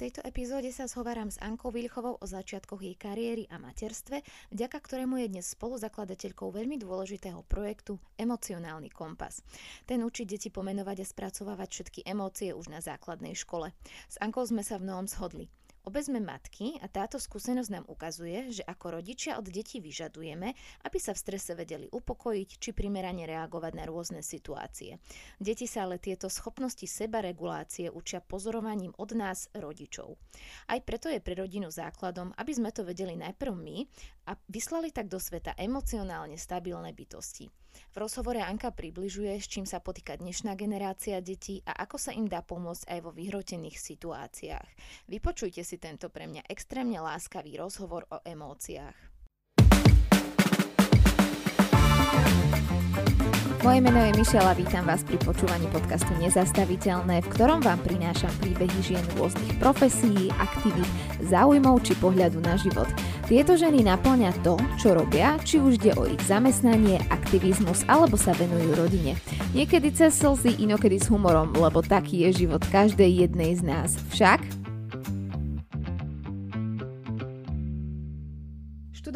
tejto epizóde sa zhováram s Ankou Vilchovou o začiatkoch jej kariéry a materstve, vďaka ktorému je dnes spoluzakladateľkou veľmi dôležitého projektu Emocionálny kompas. Ten učí deti pomenovať a spracovávať všetky emócie už na základnej škole. S Ankou sme sa v mnohom shodli. Obe sme matky a táto skúsenosť nám ukazuje, že ako rodičia od detí vyžadujeme, aby sa v strese vedeli upokojiť či primerane reagovať na rôzne situácie. Deti sa ale tieto schopnosti sebaregulácie učia pozorovaním od nás, rodičov. Aj preto je pre rodinu základom, aby sme to vedeli najprv my a vyslali tak do sveta emocionálne stabilné bytosti. V rozhovore Anka približuje, s čím sa potýka dnešná generácia detí a ako sa im dá pomôcť aj vo vyhrotených situáciách. Vypočujte si tento pre mňa extrémne láskavý rozhovor o emóciách. Moje meno je Mišela, vítam vás pri počúvaní podcastu Nezastaviteľné, v ktorom vám prinášam príbehy žien rôznych profesí, aktivít, záujmov či pohľadu na život. Tieto ženy naplňa to, čo robia, či už ide o ich zamestnanie, aktivizmus alebo sa venujú rodine. Niekedy cez slzy, inokedy s humorom, lebo taký je život každej jednej z nás. Však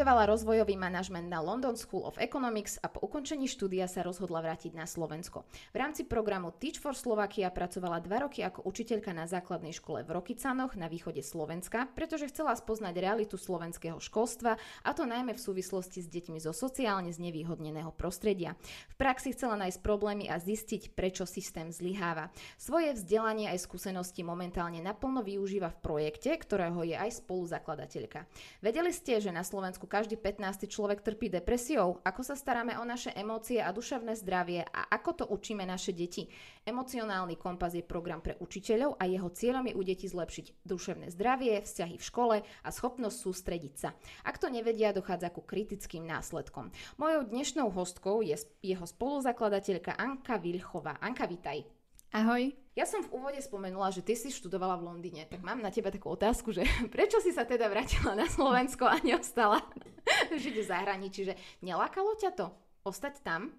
Študovala rozvojový manažment na London School of Economics a po ukončení štúdia sa rozhodla vrátiť na Slovensko. V rámci programu Teach for Slovakia pracovala dva roky ako učiteľka na základnej škole v Rokycanoch na východe Slovenska, pretože chcela spoznať realitu slovenského školstva a to najmä v súvislosti s deťmi zo sociálne znevýhodneného prostredia. V praxi chcela nájsť problémy a zistiť, prečo systém zlyháva. Svoje vzdelanie aj skúsenosti momentálne naplno využíva v projekte, ktorého je aj spoluzakladateľka. Vedeli ste, že na Slovensku každý 15. človek trpí depresiou? Ako sa staráme o naše emócie a duševné zdravie a ako to učíme naše deti? Emocionálny kompas je program pre učiteľov a jeho cieľom je u detí zlepšiť duševné zdravie, vzťahy v škole a schopnosť sústrediť sa. Ak to nevedia, dochádza ku kritickým následkom. Mojou dnešnou hostkou je jeho spoluzakladateľka Anka Vilchová. Anka, vitaj. Ahoj. Ja som v úvode spomenula, že ty si študovala v Londýne, tak mám na teba takú otázku, že prečo si sa teda vrátila na Slovensko a neostala žiť v zahraničí, že nelákalo ťa to ostať tam?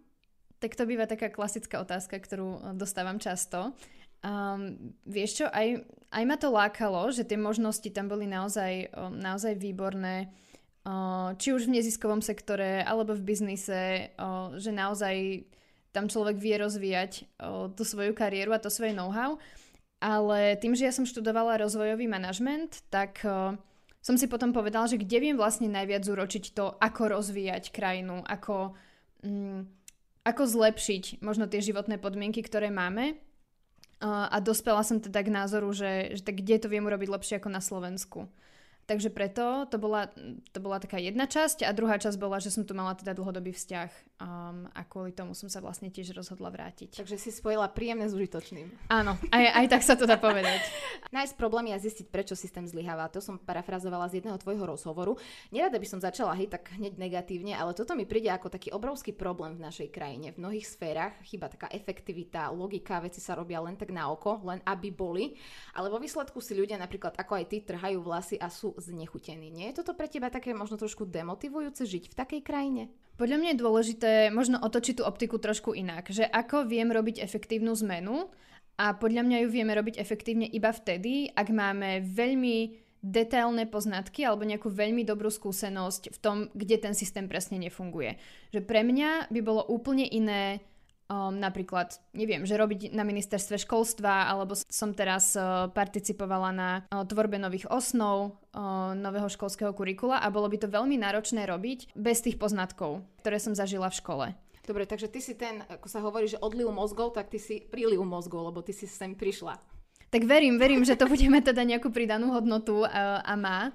Tak to býva taká klasická otázka, ktorú eh, dostávam často. Um, vieš čo, aj, aj ma to lákalo, že tie možnosti tam boli naozaj, naozaj výborné, uh, či už v neziskovom sektore, alebo v biznise, že naozaj tam človek vie rozvíjať tú svoju kariéru a to svoje know-how. Ale tým, že ja som študovala rozvojový manažment, tak som si potom povedala, že kde viem vlastne najviac uročiť to, ako rozvíjať krajinu, ako, mm, ako zlepšiť možno tie životné podmienky, ktoré máme. A dospela som teda k názoru, že, že tak kde to viem urobiť lepšie ako na Slovensku. Takže preto to bola, to bola taká jedna časť a druhá časť bola, že som tu mala teda dlhodobý vzťah um, a kvôli tomu som sa vlastne tiež rozhodla vrátiť. Takže si spojila príjemné s užitočným. Áno, aj, aj tak sa to dá povedať. Nájsť problémy a zistiť, prečo systém zlyháva. To som parafrazovala z jedného tvojho rozhovoru. Nerada by som začala hej tak hneď negatívne, ale toto mi príde ako taký obrovský problém v našej krajine. V mnohých sférach chyba taká efektivita, logika, veci sa robia len tak na oko, len aby boli. Ale vo výsledku si ľudia napríklad ako aj ty trhajú vlasy a sú znechutení. Nie je toto pre teba také možno trošku demotivujúce žiť v takej krajine? Podľa mňa je dôležité možno otočiť tú optiku trošku inak, že ako viem robiť efektívnu zmenu a podľa mňa ju vieme robiť efektívne iba vtedy, ak máme veľmi detailné poznatky alebo nejakú veľmi dobrú skúsenosť v tom, kde ten systém presne nefunguje. Že pre mňa by bolo úplne iné Um, napríklad, neviem, že robiť na ministerstve školstva, alebo som teraz uh, participovala na uh, tvorbe nových osnov, uh, nového školského kurikula a bolo by to veľmi náročné robiť bez tých poznatkov, ktoré som zažila v škole. Dobre, takže ty si ten, ako sa hovorí, že odliv mozgov, tak ty si príliv mozgov, lebo ty si sem prišla. Tak verím, verím, že to budeme teda nejakú pridanú hodnotu uh, a má.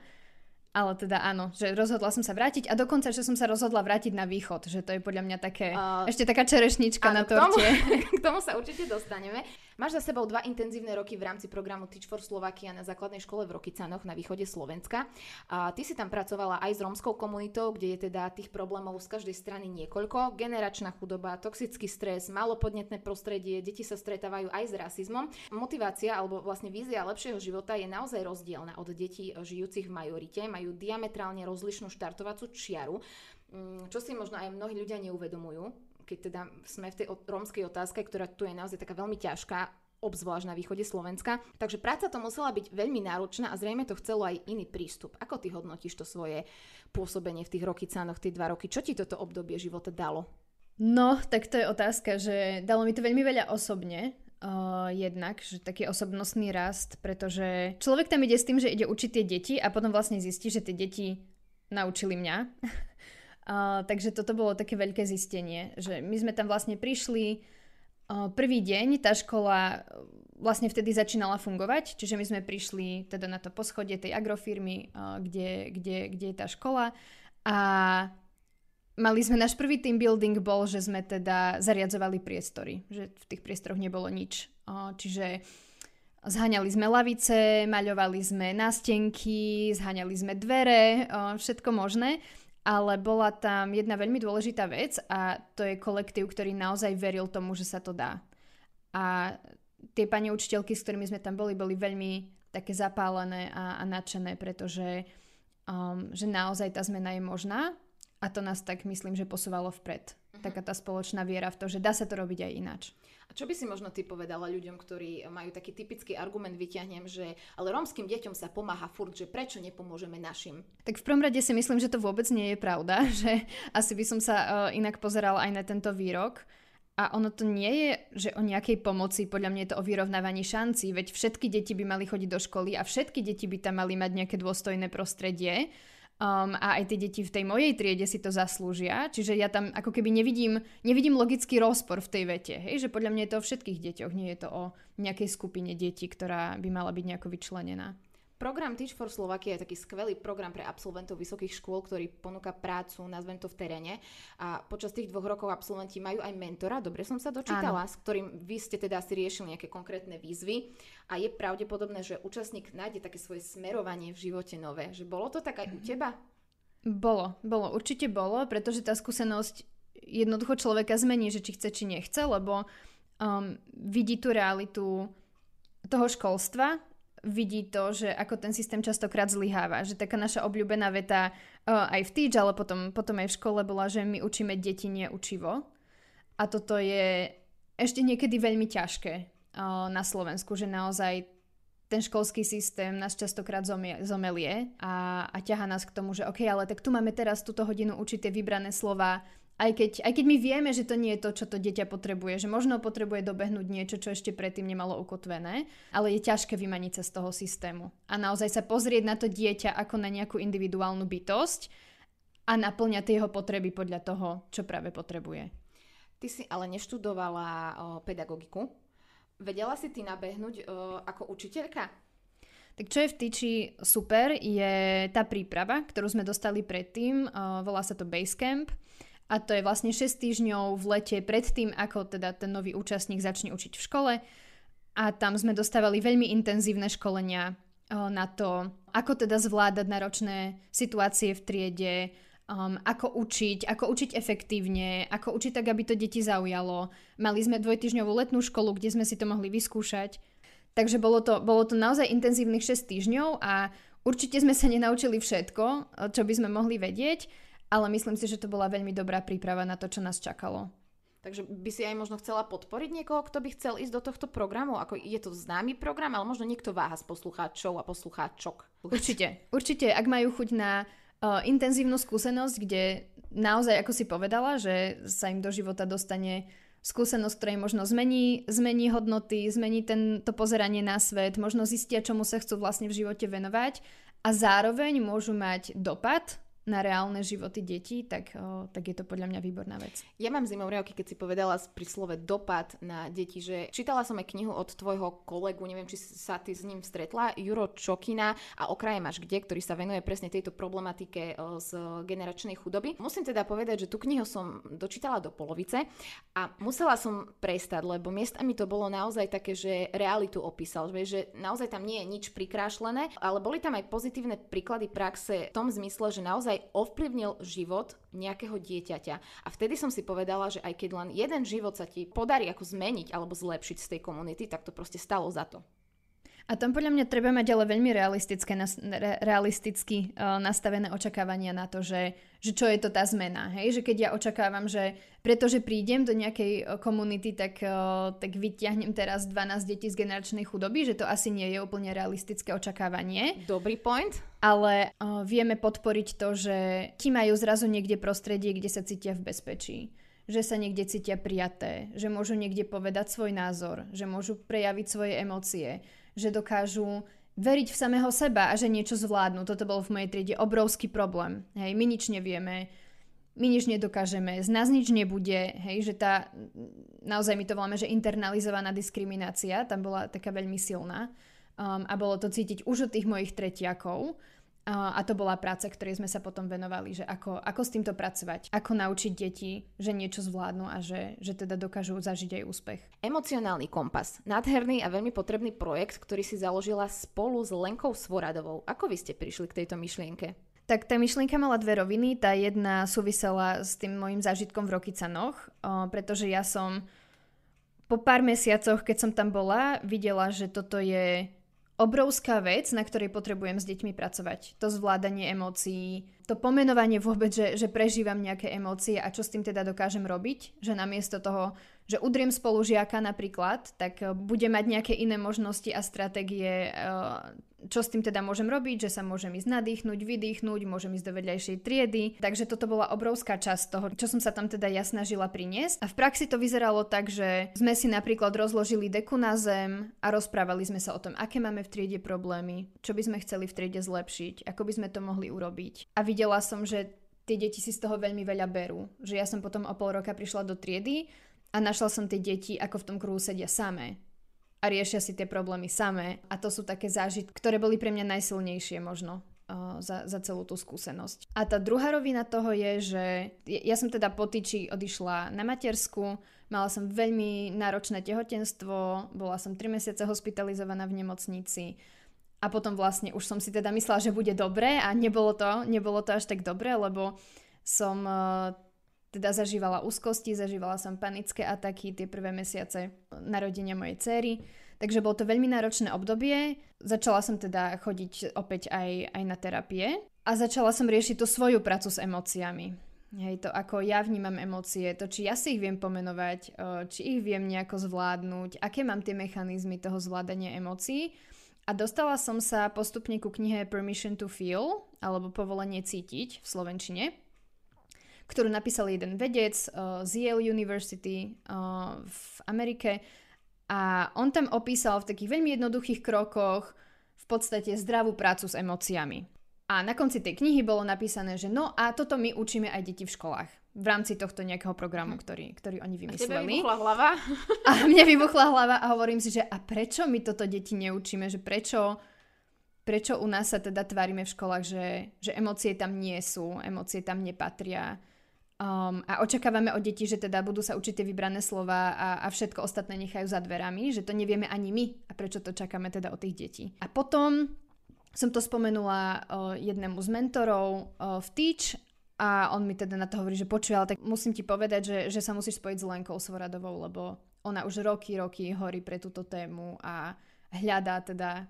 Ale teda áno, že rozhodla som sa vrátiť a dokonca, že som sa rozhodla vrátiť na východ, že to je podľa mňa také, uh, ešte taká čerešnička áno, na torte. K tomu, k tomu sa určite dostaneme. Máš za sebou dva intenzívne roky v rámci programu Teach for Slovakia na základnej škole v Rokycanoch na východe Slovenska. A ty si tam pracovala aj s rómskou komunitou, kde je teda tých problémov z každej strany niekoľko. Generačná chudoba, toxický stres, malopodnetné prostredie, deti sa stretávajú aj s rasizmom. Motivácia alebo vlastne vízia lepšieho života je naozaj rozdielna od detí žijúcich v majorite. Majú diametrálne rozlišnú štartovacú čiaru, mm, čo si možno aj mnohí ľudia neuvedomujú keď teda sme v tej rómskej otázke, ktorá tu je naozaj taká veľmi ťažká, obzvlášť na východe Slovenska. Takže práca to musela byť veľmi náročná a zrejme to chcelo aj iný prístup. Ako ty hodnotíš to svoje pôsobenie v tých rokycánoch, tie dva roky? Čo ti toto obdobie života dalo? No, tak to je otázka, že dalo mi to veľmi veľa osobne, Uh, jednak, že taký osobnostný rast, pretože človek tam ide s tým, že ide učiť tie deti a potom vlastne zistí, že tie deti naučili mňa. takže toto bolo také veľké zistenie, že my sme tam vlastne prišli prvý deň, tá škola vlastne vtedy začínala fungovať, čiže my sme prišli teda na to poschodie tej agrofirmy, uh, kde, kde, kde je tá škola a Mali sme, náš prvý team building bol, že sme teda zariadzovali priestory, že v tých priestoroch nebolo nič. Čiže zháňali sme lavice, maľovali sme nástenky, zháňali sme dvere, všetko možné. Ale bola tam jedna veľmi dôležitá vec a to je kolektív, ktorý naozaj veril tomu, že sa to dá. A tie pani učiteľky, s ktorými sme tam boli, boli veľmi také zapálené a, a nadšené, pretože um, že naozaj tá zmena je možná a to nás tak myslím, že posúvalo vpred. Uh-huh. Taká tá spoločná viera v to, že dá sa to robiť aj ináč. A čo by si možno ty povedala ľuďom, ktorí majú taký typický argument, vyťahnem, že ale rómskym deťom sa pomáha furt, že prečo nepomôžeme našim? Tak v prvom rade si myslím, že to vôbec nie je pravda, že asi by som sa uh, inak pozerala aj na tento výrok. A ono to nie je, že o nejakej pomoci, podľa mňa je to o vyrovnávaní šancí, veď všetky deti by mali chodiť do školy a všetky deti by tam mali mať nejaké dôstojné prostredie. Um, a aj tie deti v tej mojej triede si to zaslúžia. Čiže ja tam ako keby nevidím, nevidím logický rozpor v tej vete. Hej? Že podľa mňa je to o všetkých deťoch, nie je to o nejakej skupine detí, ktorá by mala byť nejako vyčlenená. Program Teach for Slovakia je taký skvelý program pre absolventov vysokých škôl, ktorý ponúka prácu, nazvem to v teréne. A počas tých dvoch rokov absolventi majú aj mentora, dobre som sa dočítala, Áno. s ktorým vy ste teda asi riešili nejaké konkrétne výzvy. A je pravdepodobné, že účastník nájde také svoje smerovanie v živote nové. Že bolo to tak aj u teba? Bolo, bolo, určite bolo, pretože tá skúsenosť jednoducho človeka zmení, že či chce, či nechce, lebo um, vidí tú realitu toho školstva, vidí to, že ako ten systém častokrát zlyháva. Že taká naša obľúbená veta uh, aj v týč, ale potom, potom aj v škole bola, že my učíme deti neučivo. A toto je ešte niekedy veľmi ťažké uh, na Slovensku, že naozaj ten školský systém nás častokrát zomelie a, a ťaha nás k tomu, že OK, ale tak tu máme teraz túto hodinu tie vybrané slova, aj keď, aj keď my vieme, že to nie je to, čo to dieťa potrebuje, že možno potrebuje dobehnúť niečo, čo ešte predtým nemalo ukotvené, ale je ťažké vymaniť sa z toho systému. A naozaj sa pozrieť na to dieťa ako na nejakú individuálnu bytosť a naplňať jeho potreby podľa toho, čo práve potrebuje. Ty si ale neštudovala o, pedagogiku. Vedela si ty nabehnúť o, ako učiteľka? Tak čo je v Tyči super, je tá príprava, ktorú sme dostali predtým, volá sa to Basecamp a to je vlastne 6 týždňov v lete pred tým, ako teda ten nový účastník začne učiť v škole a tam sme dostávali veľmi intenzívne školenia na to, ako teda zvládať náročné situácie v triede, um, ako učiť, ako učiť efektívne, ako učiť tak, aby to deti zaujalo. Mali sme dvojtyžňovú letnú školu, kde sme si to mohli vyskúšať. Takže bolo to, bolo to naozaj intenzívnych 6 týždňov a určite sme sa nenaučili všetko, čo by sme mohli vedieť, ale myslím si, že to bola veľmi dobrá príprava na to, čo nás čakalo. Takže by si aj možno chcela podporiť niekoho, kto by chcel ísť do tohto programu? Ako je to známy program, ale možno niekto váha z poslucháčov a poslucháčok. Určite, určite. Ak majú chuť na uh, intenzívnu skúsenosť, kde naozaj, ako si povedala, že sa im do života dostane skúsenosť, ktorej možno zmení, zmení hodnoty, zmení ten, to pozeranie na svet, možno zistia, čomu sa chcú vlastne v živote venovať a zároveň môžu mať dopad na reálne životy detí, tak, o, tak je to podľa mňa výborná vec. Ja mám zimomriavky, keď si povedala pri slove dopad na deti, že čítala som aj knihu od tvojho kolegu, neviem, či sa ty s ním stretla, Juro Čokina a Okraje máš kde, ktorý sa venuje presne tejto problematike o, z generačnej chudoby. Musím teda povedať, že tú knihu som dočítala do polovice a musela som prestať, lebo miestami to bolo naozaj také, že realitu opísal, že naozaj tam nie je nič prikrášlené, ale boli tam aj pozitívne príklady praxe v tom zmysle, že naozaj naozaj ovplyvnil život nejakého dieťaťa. A vtedy som si povedala, že aj keď len jeden život sa ti podarí ako zmeniť alebo zlepšiť z tej komunity, tak to proste stalo za to. A tam podľa mňa treba mať ale veľmi realistické, realisticky uh, nastavené očakávania na to, že, že čo je to tá zmena. Hej? Že keď ja očakávam, že pretože prídem do nejakej komunity, tak, uh, tak vyťahnem teraz 12 detí z generačnej chudoby, že to asi nie je úplne realistické očakávanie. Dobrý point. Ale uh, vieme podporiť to, že ti majú zrazu niekde prostredie, kde sa cítia v bezpečí že sa niekde cítia prijaté, že môžu niekde povedať svoj názor, že môžu prejaviť svoje emócie, že dokážu veriť v samého seba a že niečo zvládnu. Toto bol v mojej triede obrovský problém. Hej, my nič nevieme, my nič nedokážeme, z nás nič nebude, hej, že tá, naozaj my to voláme, že internalizovaná diskriminácia tam bola taká veľmi silná um, a bolo to cítiť už od tých mojich tretiakov a to bola práca, ktorej sme sa potom venovali, že ako, ako s týmto pracovať, ako naučiť deti, že niečo zvládnu a že, že teda dokážu zažiť aj úspech. Emocionálny kompas. Nádherný a veľmi potrebný projekt, ktorý si založila spolu s Lenkou Svoradovou. Ako vy ste prišli k tejto myšlienke? Tak tá myšlienka mala dve roviny. Tá jedna súvisela s tým môjim zážitkom v Rokycanoch, pretože ja som po pár mesiacoch, keď som tam bola, videla, že toto je obrovská vec, na ktorej potrebujem s deťmi pracovať. To zvládanie emócií, to pomenovanie vôbec, že, že prežívam nejaké emócie a čo s tým teda dokážem robiť, že namiesto toho, že udriem spolužiaka napríklad, tak eh, bude mať nejaké iné možnosti a stratégie eh, čo s tým teda môžem robiť, že sa môžem ísť nadýchnuť, vydýchnuť, môžem ísť do vedľajšej triedy. Takže toto bola obrovská časť toho, čo som sa tam teda ja snažila priniesť. A v praxi to vyzeralo tak, že sme si napríklad rozložili deku na zem a rozprávali sme sa o tom, aké máme v triede problémy, čo by sme chceli v triede zlepšiť, ako by sme to mohli urobiť. A videla som, že tie deti si z toho veľmi veľa berú. Že ja som potom o pol roka prišla do triedy a našla som tie deti, ako v tom kruhu sedia samé a riešia si tie problémy samé. A to sú také zážitky, ktoré boli pre mňa najsilnejšie možno uh, za, za celú tú skúsenosť. A tá druhá rovina toho je, že ja som teda po tyči odišla na matersku, mala som veľmi náročné tehotenstvo, bola som 3 mesiace hospitalizovaná v nemocnici a potom vlastne už som si teda myslela, že bude dobre a nebolo to, nebolo to až tak dobre, lebo som uh, teda zažívala úzkosti, zažívala som panické ataky tie prvé mesiace narodenia mojej cery. Takže bolo to veľmi náročné obdobie. Začala som teda chodiť opäť aj, aj na terapie a začala som riešiť tú svoju prácu s emóciami. Hej, to ako ja vnímam emócie, to či ja si ich viem pomenovať, či ich viem nejako zvládnuť, aké mám tie mechanizmy toho zvládania emócií. A dostala som sa postupne ku knihe Permission to Feel, alebo Povolenie cítiť v Slovenčine ktorú napísal jeden vedec uh, z Yale University uh, v Amerike a on tam opísal v takých veľmi jednoduchých krokoch v podstate zdravú prácu s emóciami. A na konci tej knihy bolo napísané, že no a toto my učíme aj deti v školách v rámci tohto nejakého programu, mhm. ktorý, ktorý oni vymysleli. A vybuchla hlava? A mne vybuchla hlava a hovorím si, že a prečo my toto deti neučíme, že prečo, prečo u nás sa teda tvárime v školách, že, že emócie tam nie sú, emócie tam nepatria, Um, a očakávame od detí, že teda budú sa učiť tie vybrané slova a, a všetko ostatné nechajú za dverami, že to nevieme ani my a prečo to čakáme teda od tých detí. A potom som to spomenula uh, jednému z mentorov uh, v Teach a on mi teda na to hovorí, že počuj, ale tak musím ti povedať, že, že sa musíš spojiť s Lenkou Svoradovou, lebo ona už roky, roky horí pre túto tému a hľadá teda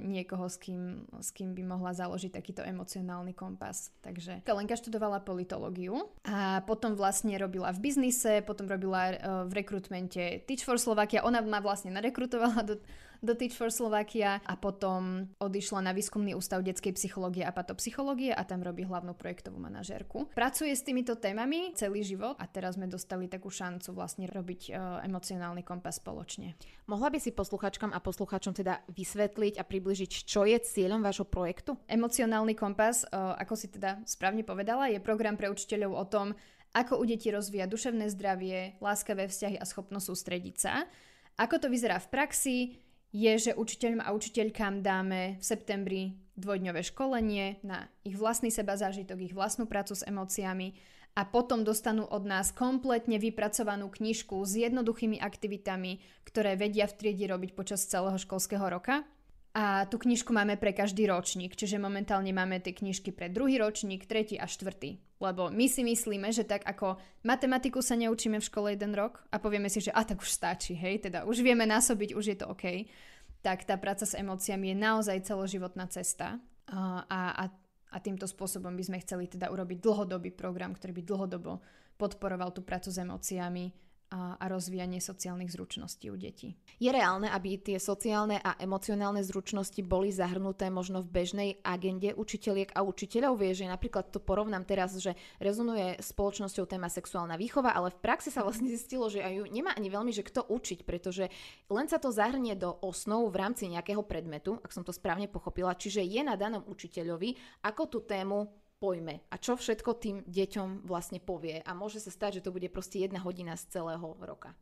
niekoho, s kým, s kým by mohla založiť takýto emocionálny kompas. Takže Lenka študovala politológiu a potom vlastne robila v biznise, potom robila uh, v rekrutmente Teach for Slovakia. Ona ma vlastne narekrutovala do, do Teach for Slovakia a potom odišla na výskumný ústav detskej psychológie a patopsychológie a tam robí hlavnú projektovú manažérku. Pracuje s týmito témami celý život a teraz sme dostali takú šancu vlastne robiť uh, emocionálny kompas spoločne. Mohla by si posluchačkám a posluchačom teda vysvetliť a približiť, čo je cieľom vášho projektu? Emocionálny kompas, uh, ako si teda správne povedala, je program pre učiteľov o tom, ako u detí rozvíja duševné zdravie, láskavé vzťahy a schopnosť sústrediť sa. Ako to vyzerá v praxi, je, že učiteľom a učiteľkám dáme v septembri dvojdňové školenie na ich vlastný seba zážitok, ich vlastnú prácu s emóciami a potom dostanú od nás kompletne vypracovanú knižku s jednoduchými aktivitami, ktoré vedia v triede robiť počas celého školského roka. A tú knižku máme pre každý ročník, čiže momentálne máme tie knižky pre druhý ročník, tretí a štvrtý. Lebo my si myslíme, že tak ako matematiku sa neučíme v škole jeden rok a povieme si, že a tak už stačí, hej, teda už vieme násobiť, už je to OK, tak tá práca s emóciami je naozaj celoživotná cesta a, a, a týmto spôsobom by sme chceli teda urobiť dlhodobý program, ktorý by dlhodobo podporoval tú prácu s emóciami a, rozvíjanie sociálnych zručností u detí. Je reálne, aby tie sociálne a emocionálne zručnosti boli zahrnuté možno v bežnej agende učiteľiek a učiteľov? Vie, že napríklad to porovnám teraz, že rezonuje spoločnosťou téma sexuálna výchova, ale v praxi sa vlastne zistilo, že aj ju nemá ani veľmi, že kto učiť, pretože len sa to zahrnie do osnov v rámci nejakého predmetu, ak som to správne pochopila, čiže je na danom učiteľovi, ako tú tému pojme a čo všetko tým deťom vlastne povie. A môže sa stať, že to bude proste jedna hodina z celého roka.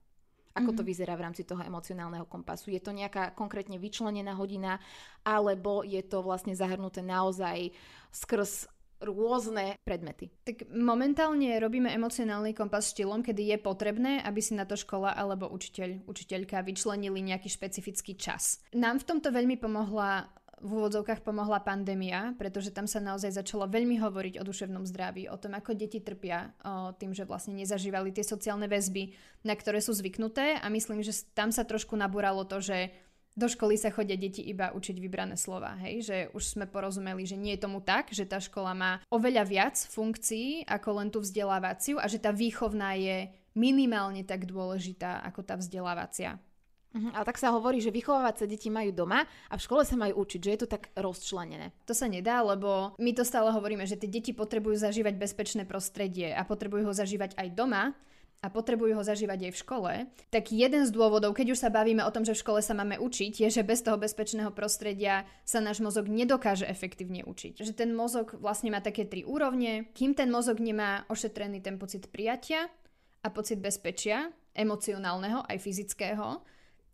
Ako mm-hmm. to mhm. vyzerá v rámci toho emocionálneho kompasu? Je to nejaká konkrétne vyčlenená hodina, alebo je to vlastne zahrnuté naozaj skrz rôzne predmety. Tak momentálne robíme emocionálny kompas štýlom, kedy je potrebné, aby si na to škola alebo učiteľ, učiteľka vyčlenili nejaký špecifický čas. Nám v tomto veľmi pomohla v úvodzovkách pomohla pandémia, pretože tam sa naozaj začalo veľmi hovoriť o duševnom zdraví, o tom, ako deti trpia o tým, že vlastne nezažívali tie sociálne väzby, na ktoré sú zvyknuté a myslím, že tam sa trošku nabúralo to, že do školy sa chodia deti iba učiť vybrané slova, hej? že už sme porozumeli, že nie je tomu tak, že tá škola má oveľa viac funkcií ako len tú vzdelávaciu a že tá výchovná je minimálne tak dôležitá ako tá vzdelávacia. Uh-huh, ale tak sa hovorí, že vychovávať sa deti majú doma a v škole sa majú učiť, že je to tak rozčlenené. To sa nedá, lebo my to stále hovoríme, že tie deti potrebujú zažívať bezpečné prostredie a potrebujú ho zažívať aj doma a potrebujú ho zažívať aj v škole, tak jeden z dôvodov, keď už sa bavíme o tom, že v škole sa máme učiť, je, že bez toho bezpečného prostredia sa náš mozog nedokáže efektívne učiť. Že ten mozog vlastne má také tri úrovne. Kým ten mozog nemá ošetrený ten pocit prijatia a pocit bezpečia, emocionálneho aj fyzického,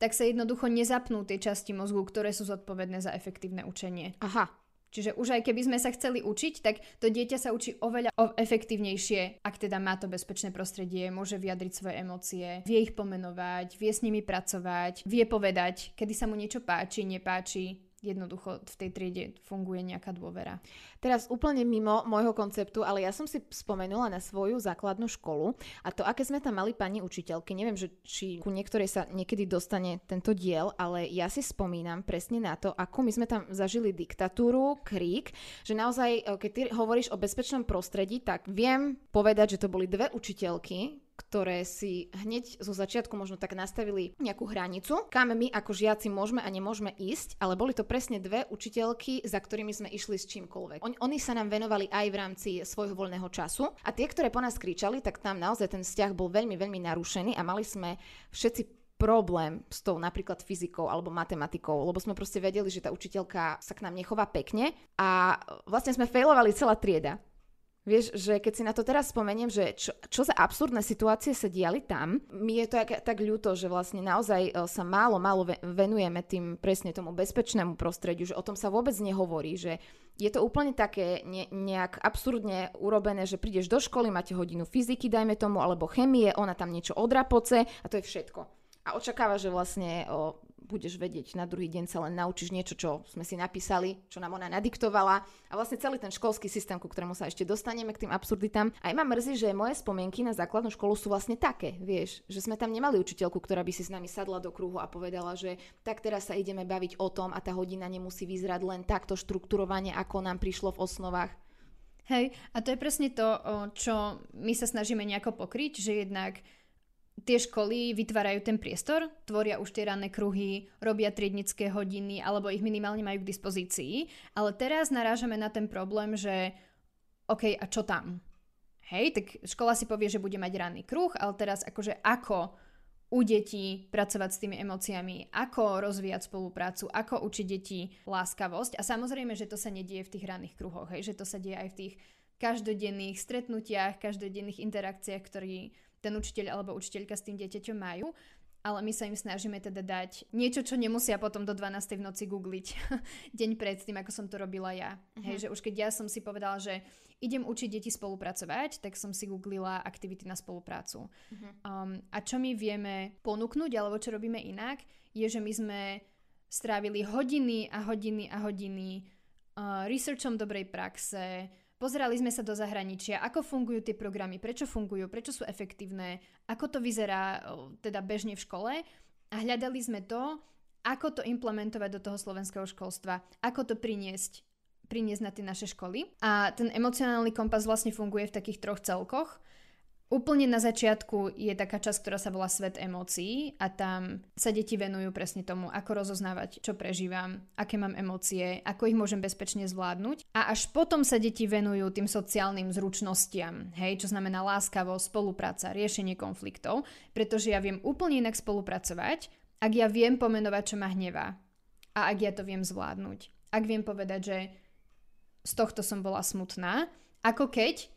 tak sa jednoducho nezapnú tie časti mozgu, ktoré sú zodpovedné za efektívne učenie. Aha. Čiže už aj keby sme sa chceli učiť, tak to dieťa sa učí oveľa efektívnejšie, ak teda má to bezpečné prostredie, môže vyjadriť svoje emócie, vie ich pomenovať, vie s nimi pracovať, vie povedať, kedy sa mu niečo páči, nepáči, jednoducho v tej triede funguje nejaká dôvera. Teraz úplne mimo môjho konceptu, ale ja som si spomenula na svoju základnú školu a to, aké sme tam mali pani učiteľky, neviem, že či ku niektorej sa niekedy dostane tento diel, ale ja si spomínam presne na to, ako my sme tam zažili diktatúru, krík, že naozaj, e, keď ty hovoríš o bezpečnom prostredí, tak viem povedať, že to boli dve učiteľky, ktoré si hneď zo začiatku možno tak nastavili nejakú hranicu, kam my ako žiaci môžeme a nemôžeme ísť, ale boli to presne dve učiteľky, za ktorými sme išli s čímkoľvek. On, oni sa nám venovali aj v rámci svojho voľného času a tie, ktoré po nás kričali, tak tam naozaj ten vzťah bol veľmi, veľmi narušený a mali sme všetci problém s tou napríklad fyzikou alebo matematikou, lebo sme proste vedeli, že tá učiteľka sa k nám nechová pekne a vlastne sme failovali celá trieda. Vieš, že keď si na to teraz spomeniem, že čo, čo za absurdné situácie sa diali tam, mi je to tak, tak ľúto, že vlastne naozaj e, sa málo, málo venujeme tým presne tomu bezpečnému prostrediu, že o tom sa vôbec nehovorí, že je to úplne také ne, nejak absurdne urobené, že prídeš do školy, máte hodinu fyziky, dajme tomu, alebo chemie, ona tam niečo odrapoce a to je všetko. A očakáva, že vlastne o, budeš vedieť, na druhý deň sa len naučíš niečo, čo sme si napísali, čo nám ona nadiktovala a vlastne celý ten školský systém, ku ktorému sa ešte dostaneme k tým absurditám. Aj ma mrzí, že moje spomienky na základnú školu sú vlastne také, vieš, že sme tam nemali učiteľku, ktorá by si s nami sadla do kruhu a povedala, že tak teraz sa ideme baviť o tom a tá hodina nemusí vyzerať len takto štrukturovanie, ako nám prišlo v osnovách. Hej, a to je presne to, čo my sa snažíme nejako pokryť, že jednak tie školy vytvárajú ten priestor, tvoria už tie ranné kruhy, robia triednické hodiny alebo ich minimálne majú k dispozícii. Ale teraz narážame na ten problém, že OK, a čo tam? Hej, tak škola si povie, že bude mať ranný kruh, ale teraz akože ako u detí pracovať s tými emóciami, ako rozvíjať spoluprácu, ako učiť deti láskavosť. A samozrejme, že to sa nedieje v tých ranných kruhoch, hej, že to sa deje aj v tých každodenných stretnutiach, každodenných interakciách, ktorý, ten učiteľ alebo učiteľka s tým dieťaťom majú, ale my sa im snažíme teda dať niečo, čo nemusia potom do 12. v noci googliť deň pred tým, ako som to robila ja. Uh-huh. Hej, že už keď ja som si povedala, že idem učiť deti spolupracovať, tak som si googlila aktivity na spoluprácu. Uh-huh. Um, a čo my vieme ponúknuť, alebo čo robíme inak, je, že my sme strávili hodiny a hodiny a hodiny uh, researchom dobrej praxe, Pozerali sme sa do zahraničia, ako fungujú tie programy, prečo fungujú, prečo sú efektívne, ako to vyzerá teda bežne v škole a hľadali sme to, ako to implementovať do toho slovenského školstva, ako to priniesť priniesť na tie naše školy. A ten emocionálny kompas vlastne funguje v takých troch celkoch. Úplne na začiatku je taká časť, ktorá sa volá svet emócií a tam sa deti venujú presne tomu, ako rozoznávať, čo prežívam, aké mám emócie, ako ich môžem bezpečne zvládnuť. A až potom sa deti venujú tým sociálnym zručnostiam, hej, čo znamená láskavosť, spolupráca, riešenie konfliktov, pretože ja viem úplne inak spolupracovať, ak ja viem pomenovať, čo ma hnevá a ak ja to viem zvládnuť. Ak viem povedať, že z tohto som bola smutná, ako keď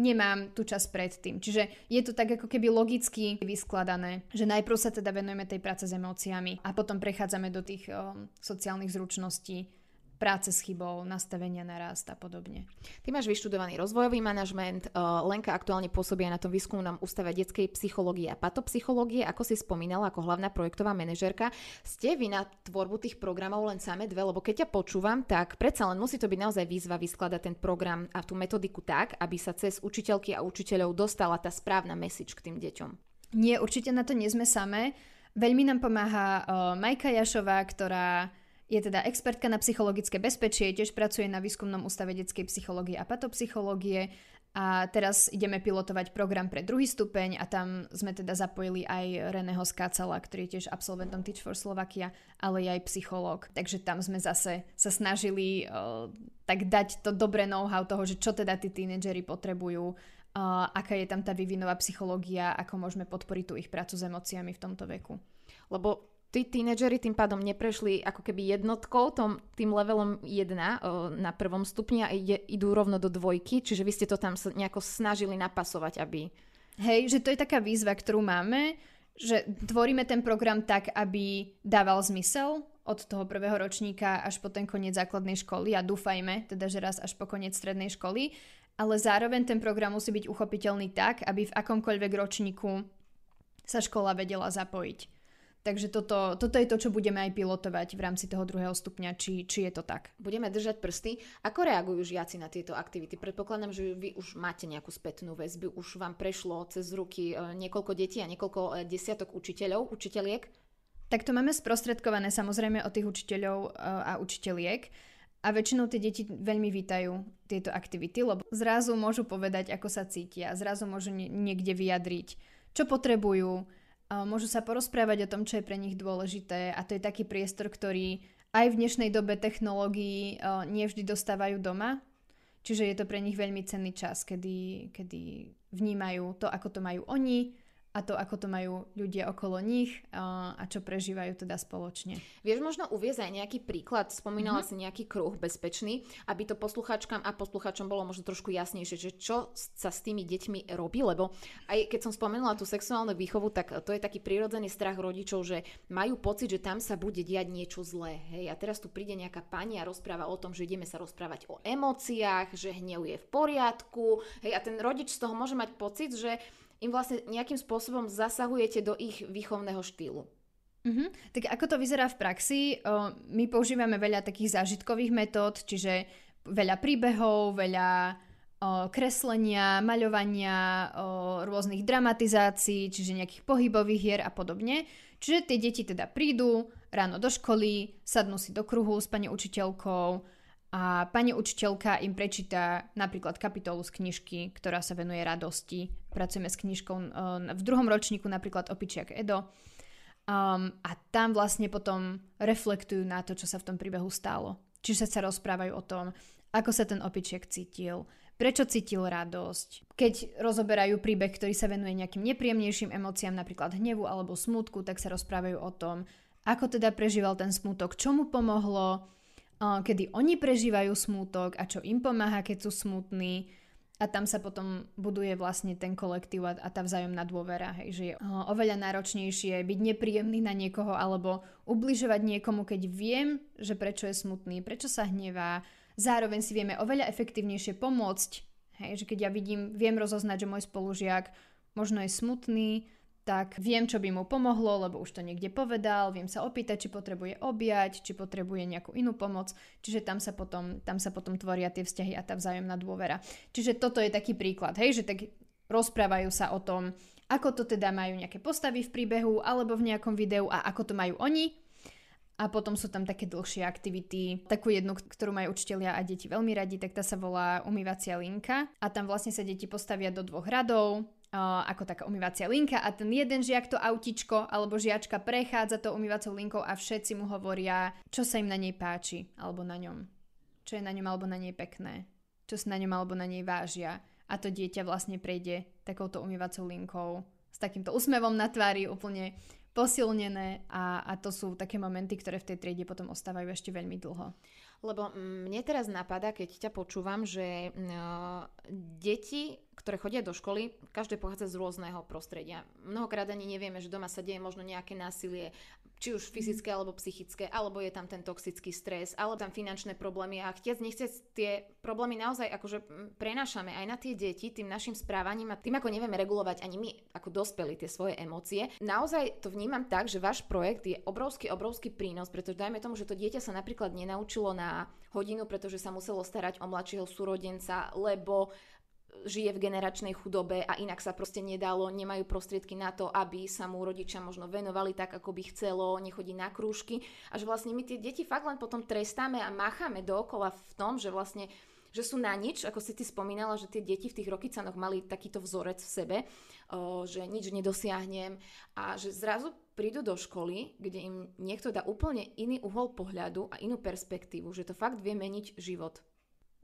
nemám tú časť predtým. Čiže je to tak ako keby logicky vyskladané, že najprv sa teda venujeme tej práce s emóciami a potom prechádzame do tých o, sociálnych zručností, práce s chybou, nastavenia na rast a podobne. Ty máš vyštudovaný rozvojový manažment, Lenka aktuálne pôsobí aj na tom výskumnom ústave detskej psychológie a patopsychológie, ako si spomínala ako hlavná projektová manažerka. Ste vy na tvorbu tých programov len same dve, lebo keď ťa počúvam, tak predsa len musí to byť naozaj výzva vyskladať ten program a tú metodiku tak, aby sa cez učiteľky a učiteľov dostala tá správna message k tým deťom. Nie, určite na to nie sme samé. Veľmi nám pomáha uh, Majka Jašová, ktorá je teda expertka na psychologické bezpečie, tiež pracuje na výskumnom ústave detskej psychológie a patopsychológie a teraz ideme pilotovať program pre druhý stupeň a tam sme teda zapojili aj Reného Skácala, ktorý je tiež absolventom Teach for Slovakia, ale aj psychológ. Takže tam sme zase sa snažili uh, tak dať to dobré know-how toho, že čo teda tí tínedžeri potrebujú, uh, aká je tam tá vývinová psychológia, ako môžeme podporiť tú ich prácu s emóciami v tomto veku. Lebo tí tínedžeri tým pádom neprešli ako keby jednotkou, tom, tým levelom 1 o, na prvom stupni a ide, idú rovno do dvojky, čiže vy ste to tam nejako snažili napasovať, aby... Hej, že to je taká výzva, ktorú máme, že tvoríme ten program tak, aby dával zmysel od toho prvého ročníka až po ten koniec základnej školy a dúfajme, teda že raz až po koniec strednej školy, ale zároveň ten program musí byť uchopiteľný tak, aby v akomkoľvek ročníku sa škola vedela zapojiť. Takže toto, toto je to, čo budeme aj pilotovať v rámci toho druhého stupňa, či, či je to tak. Budeme držať prsty. Ako reagujú žiaci na tieto aktivity? Predpokladám, že vy už máte nejakú spätnú väzbu, už vám prešlo cez ruky e, niekoľko detí a niekoľko e, desiatok učiteľov, učiteľiek? Tak to máme sprostredkované samozrejme od tých učiteľov e, a učiteľiek. A väčšinou tie deti veľmi vítajú tieto aktivity, lebo zrazu môžu povedať, ako sa cítia, zrazu môžu niekde vyjadriť, čo potrebujú, môžu sa porozprávať o tom, čo je pre nich dôležité a to je taký priestor, ktorý aj v dnešnej dobe technológií nevždy dostávajú doma. Čiže je to pre nich veľmi cenný čas, kedy, kedy vnímajú to, ako to majú oni, a to, ako to majú ľudia okolo nich a, čo prežívajú teda spoločne. Vieš možno uviezť aj nejaký príklad? Spomínala mm-hmm. si nejaký kruh bezpečný, aby to poslucháčkam a poslucháčom bolo možno trošku jasnejšie, že čo sa s tými deťmi robí, lebo aj keď som spomenula tú sexuálnu výchovu, tak to je taký prirodzený strach rodičov, že majú pocit, že tam sa bude diať niečo zlé. Hej? A teraz tu príde nejaká pani a rozpráva o tom, že ideme sa rozprávať o emóciách, že hnev je v poriadku. Hej? A ten rodič z toho môže mať pocit, že im vlastne nejakým spôsobom zasahujete do ich výchovného štýlu. Uh-huh. Tak ako to vyzerá v praxi? O, my používame veľa takých zážitkových metód, čiže veľa príbehov, veľa o, kreslenia, maľovania, o, rôznych dramatizácií, čiže nejakých pohybových hier a podobne. Čiže tie deti teda prídu ráno do školy, sadnú si do kruhu s pani učiteľkou, a pani učiteľka im prečíta napríklad kapitolu z knižky, ktorá sa venuje radosti. Pracujeme s knižkou uh, v druhom ročníku napríklad Opičiak Edo. Um, a tam vlastne potom reflektujú na to, čo sa v tom príbehu stalo. Čiže sa rozprávajú o tom, ako sa ten opičiek cítil, prečo cítil radosť. Keď rozoberajú príbeh, ktorý sa venuje nejakým nepríjemnejším emóciám, napríklad hnevu alebo smutku, tak sa rozprávajú o tom, ako teda prežíval ten smutok, čo mu pomohlo, kedy oni prežívajú smútok a čo im pomáha, keď sú smutní. A tam sa potom buduje vlastne ten kolektív a, tá vzájomná dôvera, hej, že je oveľa náročnejšie byť nepríjemný na niekoho alebo ubližovať niekomu, keď viem, že prečo je smutný, prečo sa hnevá, zároveň si vieme oveľa efektívnejšie pomôcť, hej, že keď ja vidím, viem rozoznať, že môj spolužiak možno je smutný, tak viem, čo by mu pomohlo, lebo už to niekde povedal, viem sa opýtať, či potrebuje objať, či potrebuje nejakú inú pomoc, čiže tam sa potom, tam sa potom tvoria tie vzťahy a tá vzájomná dôvera. Čiže toto je taký príklad, hej, že tak rozprávajú sa o tom, ako to teda majú nejaké postavy v príbehu alebo v nejakom videu a ako to majú oni. a potom sú tam také dlhšie aktivity. Takú jednu, ktorú majú učitelia a deti veľmi radi, tak tá sa volá umývacia linka a tam vlastne sa deti postavia do dvoch radov, Ako taká umývacia linka a ten jeden žiak to autičko alebo žiačka prechádza to umývacou linkou a všetci mu hovoria, čo sa im na nej páči alebo na ňom. Čo je na ňom alebo na nej pekné. Čo sa na ňom alebo na nej vážia. A to dieťa vlastne prejde takouto umývacou linkou s takýmto úsmevom na tvári úplne posilnené a, a to sú také momenty, ktoré v tej triede potom ostávajú ešte veľmi dlho. Lebo mne teraz napadá, keď ťa počúvam, že uh, deti ktoré chodia do školy, každé pochádza z rôzneho prostredia. Mnohokrát ani nevieme, že doma sa deje možno nejaké násilie, či už fyzické alebo psychické, alebo je tam ten toxický stres, alebo tam finančné problémy a chtiac nechcec tie problémy naozaj akože prenášame aj na tie deti tým našim správaním a tým ako nevieme regulovať ani my ako dospeli tie svoje emócie. Naozaj to vnímam tak, že váš projekt je obrovský, obrovský prínos, pretože dajme tomu, že to dieťa sa napríklad nenaučilo na hodinu, pretože sa muselo starať o mladšieho súrodenca, lebo žije v generačnej chudobe a inak sa proste nedalo, nemajú prostriedky na to, aby sa mu rodičia možno venovali tak, ako by chcelo, nechodí na krúžky a že vlastne my tie deti fakt len potom trestáme a macháme dookola v tom, že vlastne že sú na nič, ako si ty spomínala, že tie deti v tých rokicanoch mali takýto vzorec v sebe, že nič nedosiahnem a že zrazu prídu do školy, kde im niekto dá úplne iný uhol pohľadu a inú perspektívu, že to fakt vie meniť život.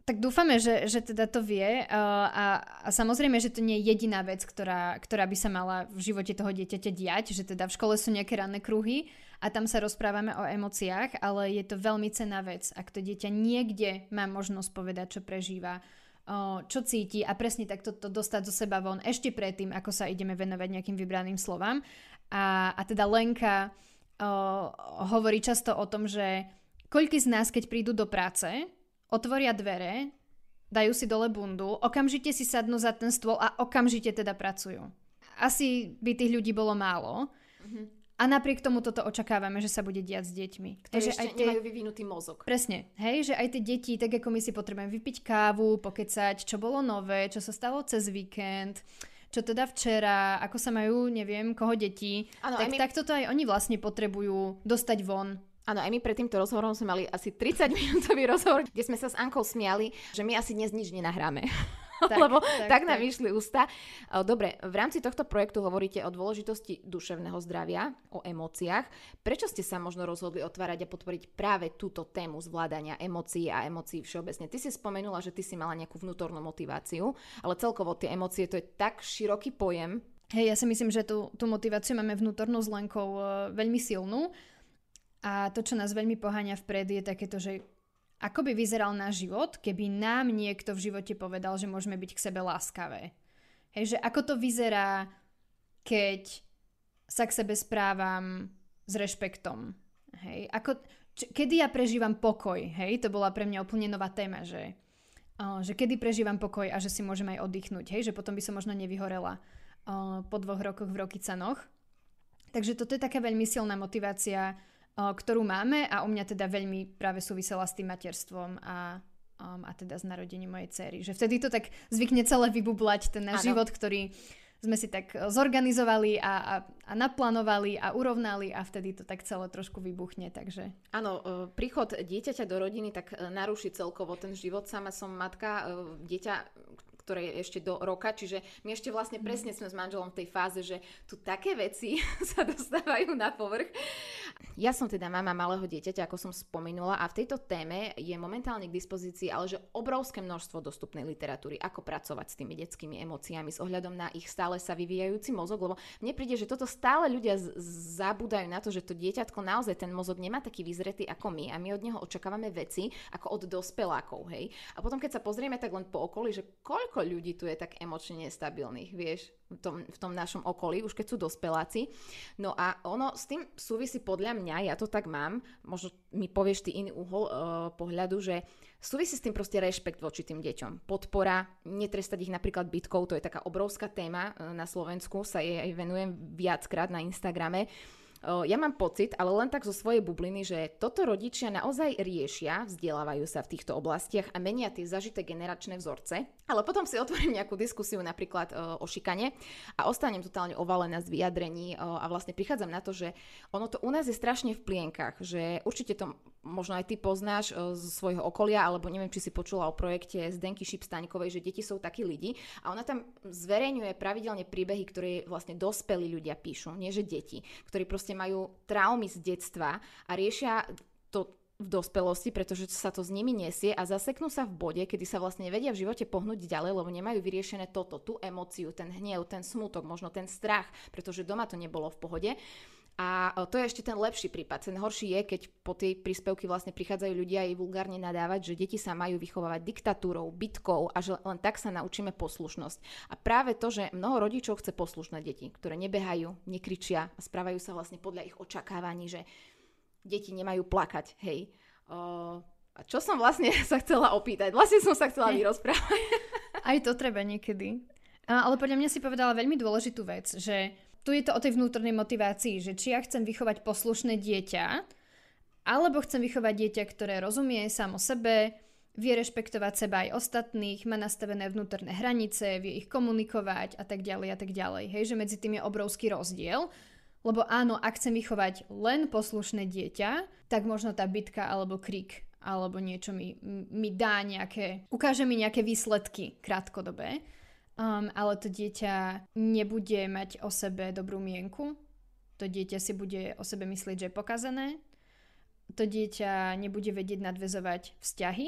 Tak dúfame, že, že teda to vie uh, a, a samozrejme, že to nie je jediná vec, ktorá, ktorá by sa mala v živote toho dieťaťa diať, že teda v škole sú nejaké ranné kruhy a tam sa rozprávame o emóciách, ale je to veľmi cená vec, ak to dieťa niekde má možnosť povedať, čo prežíva, uh, čo cíti a presne takto to dostať zo seba von ešte predtým, ako sa ideme venovať nejakým vybraným slovám. A, a teda Lenka uh, hovorí často o tom, že koľky z nás, keď prídu do práce, otvoria dvere, dajú si dole bundu, okamžite si sadnú za ten stôl a okamžite teda pracujú. Asi by tých ľudí bolo málo. Mm-hmm. A napriek tomu toto očakávame, že sa bude diať s deťmi. Ktorí ešte aj tie... nemajú vyvinutý mozog. Presne. Hej, že aj tie deti, tak ako my si potrebujeme vypiť kávu, pokecať, čo bolo nové, čo sa stalo cez víkend, čo teda včera, ako sa majú, neviem, koho deti. Ano, tak, my... tak toto aj oni vlastne potrebujú dostať von Áno, aj my pred týmto rozhovorom sme mali asi 30 minútový rozhovor, kde sme sa s Ankou smiali, že my asi dnes nič nenahráme. Tak, Lebo tak, tak nám tak. vyšli ústa. Dobre, v rámci tohto projektu hovoríte o dôležitosti duševného zdravia, o emóciách. Prečo ste sa možno rozhodli otvárať a podporiť práve túto tému zvládania emócií a emócií všeobecne? Ty si spomenula, že ty si mala nejakú vnútornú motiváciu, ale celkovo tie emócie to je tak široký pojem. Hej, ja si myslím, že tú, tú motiváciu máme vnútornú s Lenkou uh, veľmi silnú a to, čo nás veľmi poháňa vpred, je takéto, že ako by vyzeral náš život, keby nám niekto v živote povedal, že môžeme byť k sebe láskavé. Hej, že ako to vyzerá, keď sa k sebe správam s rešpektom. Hej, ako, č- kedy ja prežívam pokoj, hej, to bola pre mňa úplne nová téma, že, uh, že kedy prežívam pokoj a že si môžem aj oddychnúť, hej, že potom by som možno nevyhorela uh, po dvoch rokoch v Rokycanoch. Takže toto je taká veľmi silná motivácia ktorú máme a u mňa teda veľmi práve súvisela s tým materstvom a, um, a teda s narodením mojej cery. Že vtedy to tak zvykne celé vybublať, ten náš ano. život, ktorý sme si tak zorganizovali a, a, a naplánovali a urovnali a vtedy to tak celé trošku vybuchne, takže... Áno, e, príchod dieťaťa do rodiny tak e, naruší celkovo ten život. Sama som matka, e, dieťa, ktoré je ešte do roka, čiže my ešte vlastne mhm. presne sme s manželom v tej fáze, že tu také veci sa dostávajú na povrch. Ja som teda mama malého dieťaťa, ako som spomenula, a v tejto téme je momentálne k dispozícii ale že obrovské množstvo dostupnej literatúry, ako pracovať s tými detskými emóciami s ohľadom na ich stále sa vyvíjajúci mozog, lebo mne príde, že toto stále ľudia z- zabúdajú na to, že to dieťatko naozaj ten mozog nemá taký vyzretý ako my a my od neho očakávame veci ako od dospelákov, hej. A potom keď sa pozrieme tak len po okolí, že koľko koľko ľudí tu je tak emočne nestabilných, vieš, v tom, v tom našom okolí, už keď sú dospeláci. No a ono s tým súvisí podľa mňa, ja to tak mám, možno mi povieš ty iný uhol uh, pohľadu, že súvisí s tým proste rešpekt voči tým deťom. Podpora, netrestať ich napríklad bytkou, to je taká obrovská téma uh, na Slovensku, sa jej venujem viackrát na Instagrame ja mám pocit, ale len tak zo svojej bubliny, že toto rodičia naozaj riešia, vzdelávajú sa v týchto oblastiach a menia tie zažité generačné vzorce. Ale potom si otvorím nejakú diskusiu napríklad o šikane a ostanem totálne ovalená z vyjadrení a vlastne prichádzam na to, že ono to u nás je strašne v plienkach, že určite to možno aj ty poznáš z svojho okolia, alebo neviem, či si počula o projekte Zdenky Šipstaňkovej, že deti sú takí lidi a ona tam zverejňuje pravidelne príbehy, ktoré vlastne dospelí ľudia píšu, nie že deti, ktorí proste majú traumy z detstva a riešia to v dospelosti, pretože sa to s nimi nesie a zaseknú sa v bode, kedy sa vlastne nevedia v živote pohnúť ďalej, lebo nemajú vyriešené toto, tú emóciu, ten hnev, ten smutok, možno ten strach, pretože doma to nebolo v pohode. A to je ešte ten lepší prípad. Ten horší je, keď po tej príspevky vlastne prichádzajú ľudia aj vulgárne nadávať, že deti sa majú vychovávať diktatúrou, bitkou a že len tak sa naučíme poslušnosť. A práve to, že mnoho rodičov chce poslušné deti, ktoré nebehajú, nekričia a správajú sa vlastne podľa ich očakávaní, že deti nemajú plakať, hej. Uh, a čo som vlastne sa chcela opýtať? Vlastne som sa chcela vyrozprávať. Aj to treba niekedy. Ale podľa mňa si povedala veľmi dôležitú vec, že tu je to o tej vnútornej motivácii, že či ja chcem vychovať poslušné dieťa, alebo chcem vychovať dieťa, ktoré rozumie samo sebe, vie rešpektovať seba aj ostatných, má nastavené vnútorné hranice, vie ich komunikovať a tak ďalej a tak ďalej. Hej, že medzi tým je obrovský rozdiel. Lebo áno, ak chcem vychovať len poslušné dieťa, tak možno tá bitka alebo krik alebo niečo mi, mi dá nejaké, ukáže mi nejaké výsledky krátkodobé, um, ale to dieťa nebude mať o sebe dobrú mienku, to dieťa si bude o sebe myslieť, že je pokazané, to dieťa nebude vedieť nadvezovať vzťahy,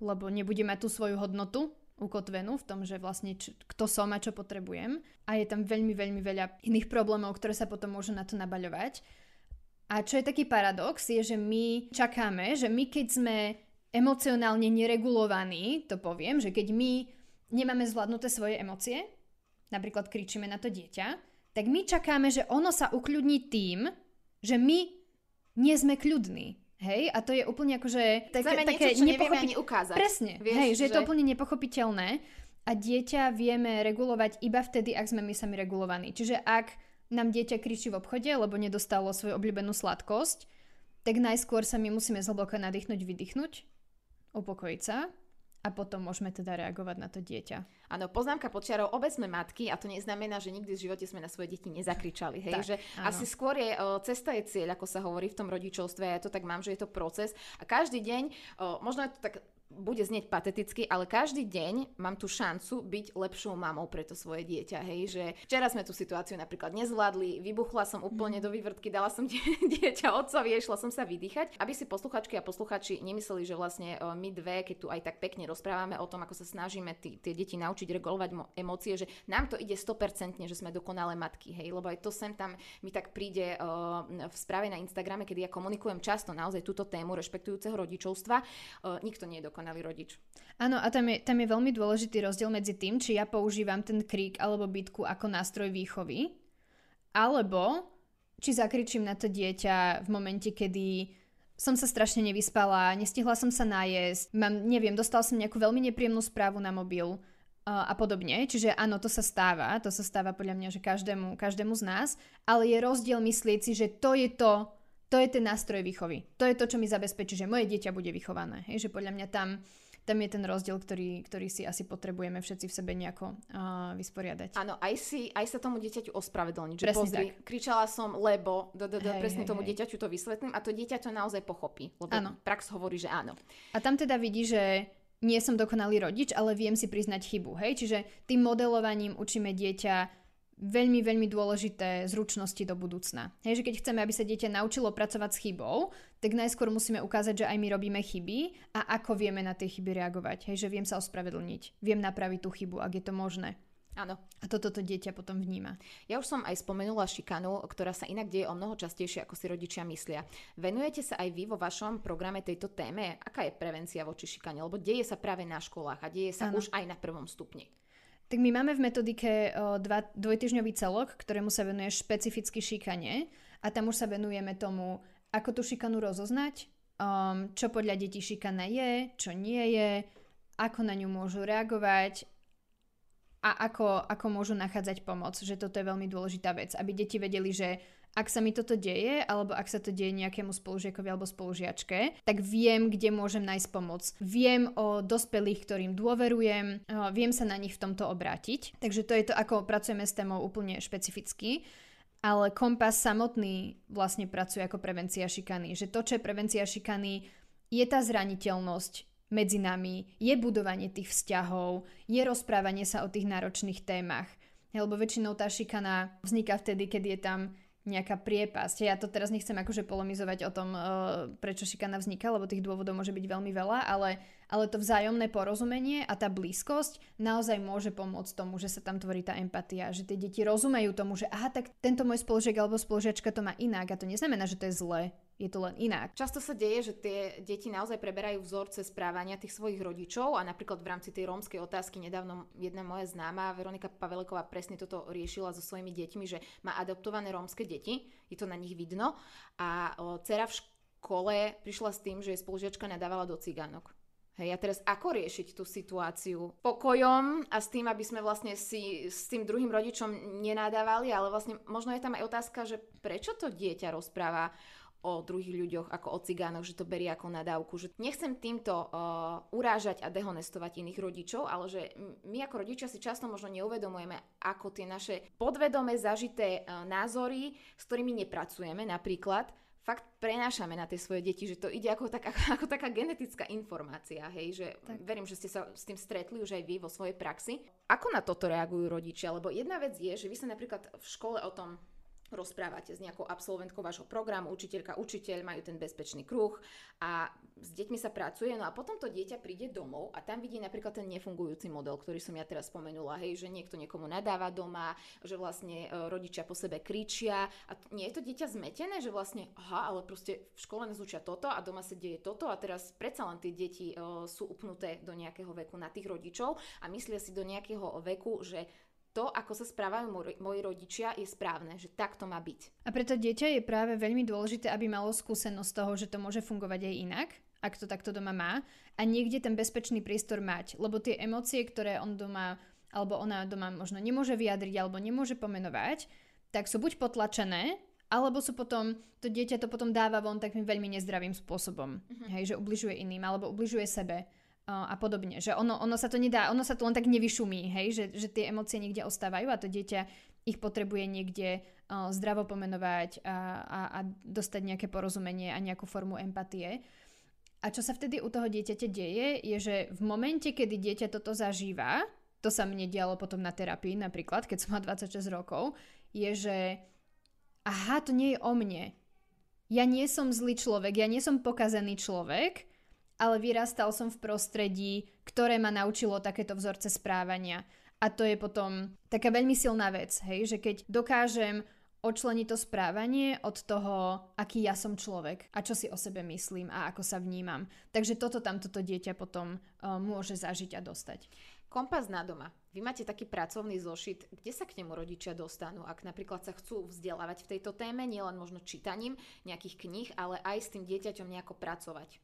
lebo nebude mať tú svoju hodnotu, ukotvenú v tom, že vlastne č- kto som a čo potrebujem. A je tam veľmi, veľmi veľa iných problémov, ktoré sa potom môžu na to nabaľovať. A čo je taký paradox, je, že my čakáme, že my keď sme emocionálne neregulovaní, to poviem, že keď my nemáme zvládnuté svoje emócie, napríklad kričíme na to dieťa, tak my čakáme, že ono sa ukľudní tým, že my nie sme kľudní. Hej, a to je úplne akože tak, Zame také niečo, čo nepochopi... ani ukázať. Presne, Vieš, hej, že, že je to úplne nepochopiteľné a dieťa vieme regulovať iba vtedy, ak sme my sami regulovaní. Čiže ak nám dieťa kričí v obchode, lebo nedostalo svoju obľúbenú sladkosť, tak najskôr sa my musíme zhlboka nadýchnuť, vydýchnuť, upokojiť sa a potom môžeme teda reagovať na to dieťa. Áno, poznámka počiarov, obe sme matky a to neznamená, že nikdy v živote sme na svoje deti nezakričali. Hej? Tak, že asi skôr je, o, cesta je cieľ, ako sa hovorí v tom rodičovstve, ja to tak mám, že je to proces a každý deň, o, možno je to tak bude znieť pateticky, ale každý deň mám tu šancu byť lepšou mamou pre to svoje dieťa. Hej, že včera sme tú situáciu napríklad nezvládli, vybuchla som úplne mm. do vývrtky, dala som dieťa otcovi, išla som sa vydýchať, aby si posluchačky a posluchači nemysleli, že vlastne e, my dve, keď tu aj tak pekne rozprávame o tom, ako sa snažíme tie deti naučiť regulovať mo- emócie, že nám to ide 100%, že sme dokonalé matky, hej, lebo aj to sem tam mi tak príde uh, v správe na Instagrame, kedy ja komunikujem často naozaj túto tému rešpektujúceho rodičovstva. Uh, nikto nie je dokonalý dokonalý rodič. Áno, a tam je, tam je veľmi dôležitý rozdiel medzi tým, či ja používam ten krík alebo bitku ako nástroj výchovy, alebo či zakričím na to dieťa v momente, kedy som sa strašne nevyspala, nestihla som sa najesť, mám, neviem, dostal som nejakú veľmi nepríjemnú správu na mobil a podobne. Čiže áno, to sa stáva, to sa stáva podľa mňa, že každému, každému z nás, ale je rozdiel myslieť si, že to je to, to je ten nástroj výchovy. To je to, čo mi zabezpečí, že moje dieťa bude vychované. Hej, že podľa mňa tam, tam je ten rozdiel, ktorý, ktorý si asi potrebujeme všetci v sebe nejako uh, vysporiadať. Áno, aj, si, aj sa tomu dieťaťu ospravedlniť. Že presne pozri, tak. kričala som, lebo d, d, d, hej, presne hej, tomu hej. dieťaťu to vysvetlím a to dieťa to naozaj pochopí. Lebo áno. prax hovorí, že áno. A tam teda vidí, že nie som dokonalý rodič, ale viem si priznať chybu. Hej? Čiže tým modelovaním učíme dieťa veľmi, veľmi dôležité zručnosti do budúcna. Hej, že keď chceme, aby sa dieťa naučilo pracovať s chybou, tak najskôr musíme ukázať, že aj my robíme chyby a ako vieme na tie chyby reagovať. Hej, že viem sa ospravedlniť, viem napraviť tú chybu, ak je to možné. Áno. A toto to dieťa potom vníma. Ja už som aj spomenula šikanu, ktorá sa inak deje o mnoho častejšie, ako si rodičia myslia. Venujete sa aj vy vo vašom programe tejto téme? Aká je prevencia voči šikane? Lebo deje sa práve na školách a deje sa ano. už aj na prvom stupni. Tak my máme v metodike dva, dvojtyžňový celok, ktorému sa venuje špecificky šikanie a tam už sa venujeme tomu, ako tú šikanu rozoznať, um, čo podľa detí šikana je, čo nie je, ako na ňu môžu reagovať a ako, ako môžu nachádzať pomoc. Že toto je veľmi dôležitá vec, aby deti vedeli, že ak sa mi toto deje, alebo ak sa to deje nejakému spolužiakovi alebo spolužiačke, tak viem, kde môžem nájsť pomoc. Viem o dospelých, ktorým dôverujem, viem sa na nich v tomto obrátiť. Takže to je to, ako pracujeme s témou úplne špecificky ale kompas samotný vlastne pracuje ako prevencia šikany. Že to, čo je prevencia šikany, je tá zraniteľnosť medzi nami, je budovanie tých vzťahov, je rozprávanie sa o tých náročných témach. Lebo väčšinou tá šikana vzniká vtedy, keď je tam nejaká priepasť. Ja to teraz nechcem akože polemizovať o tom, uh, prečo šikana vzniká, lebo tých dôvodov môže byť veľmi veľa, ale, ale to vzájomné porozumenie a tá blízkosť naozaj môže pomôcť tomu, že sa tam tvorí tá empatia, že tie deti rozumejú tomu, že aha, tak tento môj spolužiak alebo spolužiačka to má inak a to neznamená, že to je zlé je to len inak. Často sa deje, že tie deti naozaj preberajú vzorce správania tých svojich rodičov a napríklad v rámci tej rómskej otázky nedávno jedna moja známa, Veronika Paveleková, presne toto riešila so svojimi deťmi, že má adoptované rómske deti, je to na nich vidno a o, dcera v škole prišla s tým, že jej spolužiačka nadávala do cigánok. Hej, a teraz ako riešiť tú situáciu? Pokojom a s tým, aby sme vlastne si s tým druhým rodičom nenadávali, ale vlastne možno je tam aj otázka, že prečo to dieťa rozpráva o druhých ľuďoch ako o cigánoch, že to berie ako nadávku. Že nechcem týmto uh, urážať a dehonestovať iných rodičov, ale že my ako rodičia si často možno neuvedomujeme, ako tie naše podvedome zažité uh, názory, s ktorými nepracujeme napríklad, fakt prenášame na tie svoje deti, že to ide ako, tak, ako, ako taká genetická informácia, hej, že tak. verím, že ste sa s tým stretli už aj vy vo svojej praxi. Ako na toto reagujú rodičia? Lebo jedna vec je, že vy sa napríklad v škole o tom rozprávate s nejakou absolventkou vášho programu, učiteľka, učiteľ, majú ten bezpečný kruh a s deťmi sa pracuje, no a potom to dieťa príde domov a tam vidí napríklad ten nefungujúci model, ktorý som ja teraz spomenula, hej, že niekto niekomu nadáva doma, že vlastne e, rodičia po sebe kričia a nie je to dieťa zmetené, že vlastne, aha, ale proste v škole nás učia toto a doma sa deje toto a teraz predsa len tie deti uh, sú upnuté do nejakého veku na tých rodičov a myslia si do nejakého veku, že to, ako sa správajú moji rodičia, je správne, že tak to má byť. A preto dieťa je práve veľmi dôležité, aby malo skúsenosť toho, že to môže fungovať aj inak, ak to takto doma má, a niekde ten bezpečný priestor mať, lebo tie emócie, ktoré on doma alebo ona doma možno nemôže vyjadriť alebo nemôže pomenovať, tak sú buď potlačené, alebo sú potom, to dieťa to potom dáva von takým veľmi nezdravým spôsobom, uh-huh. hej, že ubližuje iným alebo ubližuje sebe a podobne. Že ono, ono sa to nedá, ono sa to len tak nevyšumí, hej, že, že tie emócie niekde ostávajú a to dieťa ich potrebuje niekde uh, zdravo pomenovať a, a, a dostať nejaké porozumenie a nejakú formu empatie. A čo sa vtedy u toho dieťaťa deje, je, že v momente, kedy dieťa toto zažíva, to sa mne dialo potom na terapii napríklad, keď som mala 26 rokov, je, že aha, to nie je o mne. Ja nie som zlý človek, ja nie som pokazený človek, ale vyrastal som v prostredí, ktoré ma naučilo takéto vzorce správania. A to je potom taká veľmi silná vec, hej, že keď dokážem odčleniť to správanie od toho, aký ja som človek a čo si o sebe myslím a ako sa vnímam. Takže toto tam toto dieťa potom uh, môže zažiť a dostať. Kompas na doma. Vy máte taký pracovný zošit, kde sa k nemu rodičia dostanú, ak napríklad sa chcú vzdelávať v tejto téme, nielen možno čítaním nejakých kníh, ale aj s tým dieťaťom nejako pracovať.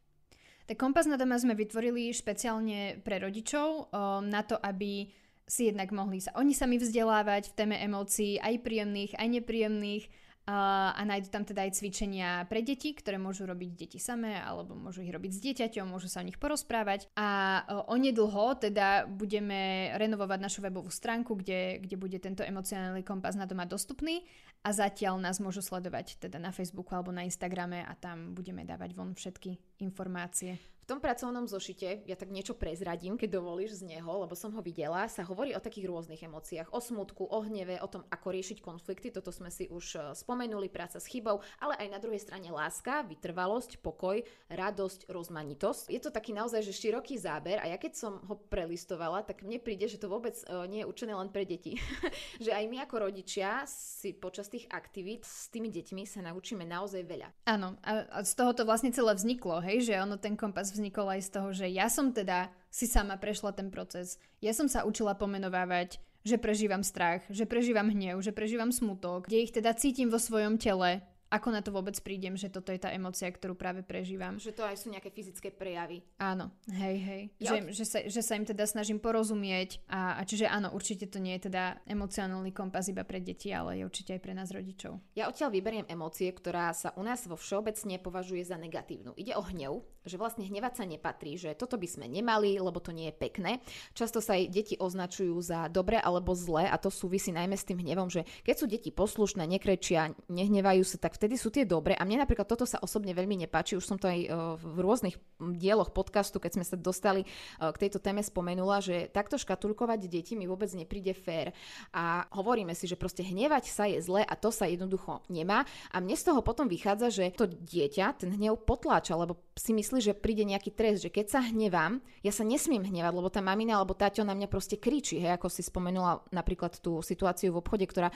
Tak kompas na doma sme vytvorili špeciálne pre rodičov um, na to, aby si jednak mohli sa oni sami vzdelávať v téme emócií, aj príjemných, aj nepríjemných a nájdu tam teda aj cvičenia pre deti, ktoré môžu robiť deti samé alebo môžu ich robiť s dieťaťom, môžu sa o nich porozprávať a uh, onedlho teda budeme renovovať našu webovú stránku, kde, kde bude tento emocionálny kompas na doma dostupný a zatiaľ nás môžu sledovať teda na Facebooku alebo na Instagrame a tam budeme dávať von všetky informácie. V tom pracovnom zošite, ja tak niečo prezradím, keď dovolíš z neho, lebo som ho videla, sa hovorí o takých rôznych emóciách, o smutku, o hneve, o tom, ako riešiť konflikty, toto sme si už e, spomenuli, práca s chybou, ale aj na druhej strane láska, vytrvalosť, pokoj, radosť, rozmanitosť. Je to taký naozaj že široký záber a ja keď som ho prelistovala, tak mne príde, že to vôbec e, nie je určené len pre deti. že aj my ako rodičia si počas tých aktivít s tými deťmi sa naučíme naozaj veľa. Áno, a z toho to vlastne celé vzniklo, hej, že ono ten kompas vznikol aj z toho, že ja som teda si sama prešla ten proces. Ja som sa učila pomenovávať, že prežívam strach, že prežívam hnev, že prežívam smutok, kde ich teda cítim vo svojom tele ako na to vôbec prídem, že toto je tá emocia, ktorú práve prežívam. Že to aj sú nejaké fyzické prejavy. Áno, hej, hej. Ja že, od... že, sa, že sa im teda snažím porozumieť a, a čiže áno, určite to nie je teda emocionálny kompas iba pre deti, ale je určite aj pre nás rodičov. Ja odtiaľ vyberiem emócie, ktorá sa u nás vo všeobecne považuje za negatívnu. Ide o hnev, že vlastne hnevať sa nepatrí, že toto by sme nemali, lebo to nie je pekné. Často sa aj deti označujú za dobre alebo zlé a to súvisí najmä s tým hnevom, že keď sú deti poslušné, nekrečia, nehnevajú sa, tak vtedy sú tie dobré. A mne napríklad toto sa osobne veľmi nepáči. Už som to aj e, v rôznych dieloch podcastu, keď sme sa dostali e, k tejto téme spomenula, že takto škatulkovať deti mi vôbec nepríde fér. A hovoríme si, že proste hnevať sa je zlé a to sa jednoducho nemá. A mne z toho potom vychádza, že to dieťa ten hnev potláča, lebo si myslí, že príde nejaký trest, že keď sa hnevám, ja sa nesmiem hnevať, lebo tá mamina alebo táťo na mňa proste kričí, hej, ako si spomenula napríklad tú situáciu v obchode, ktorá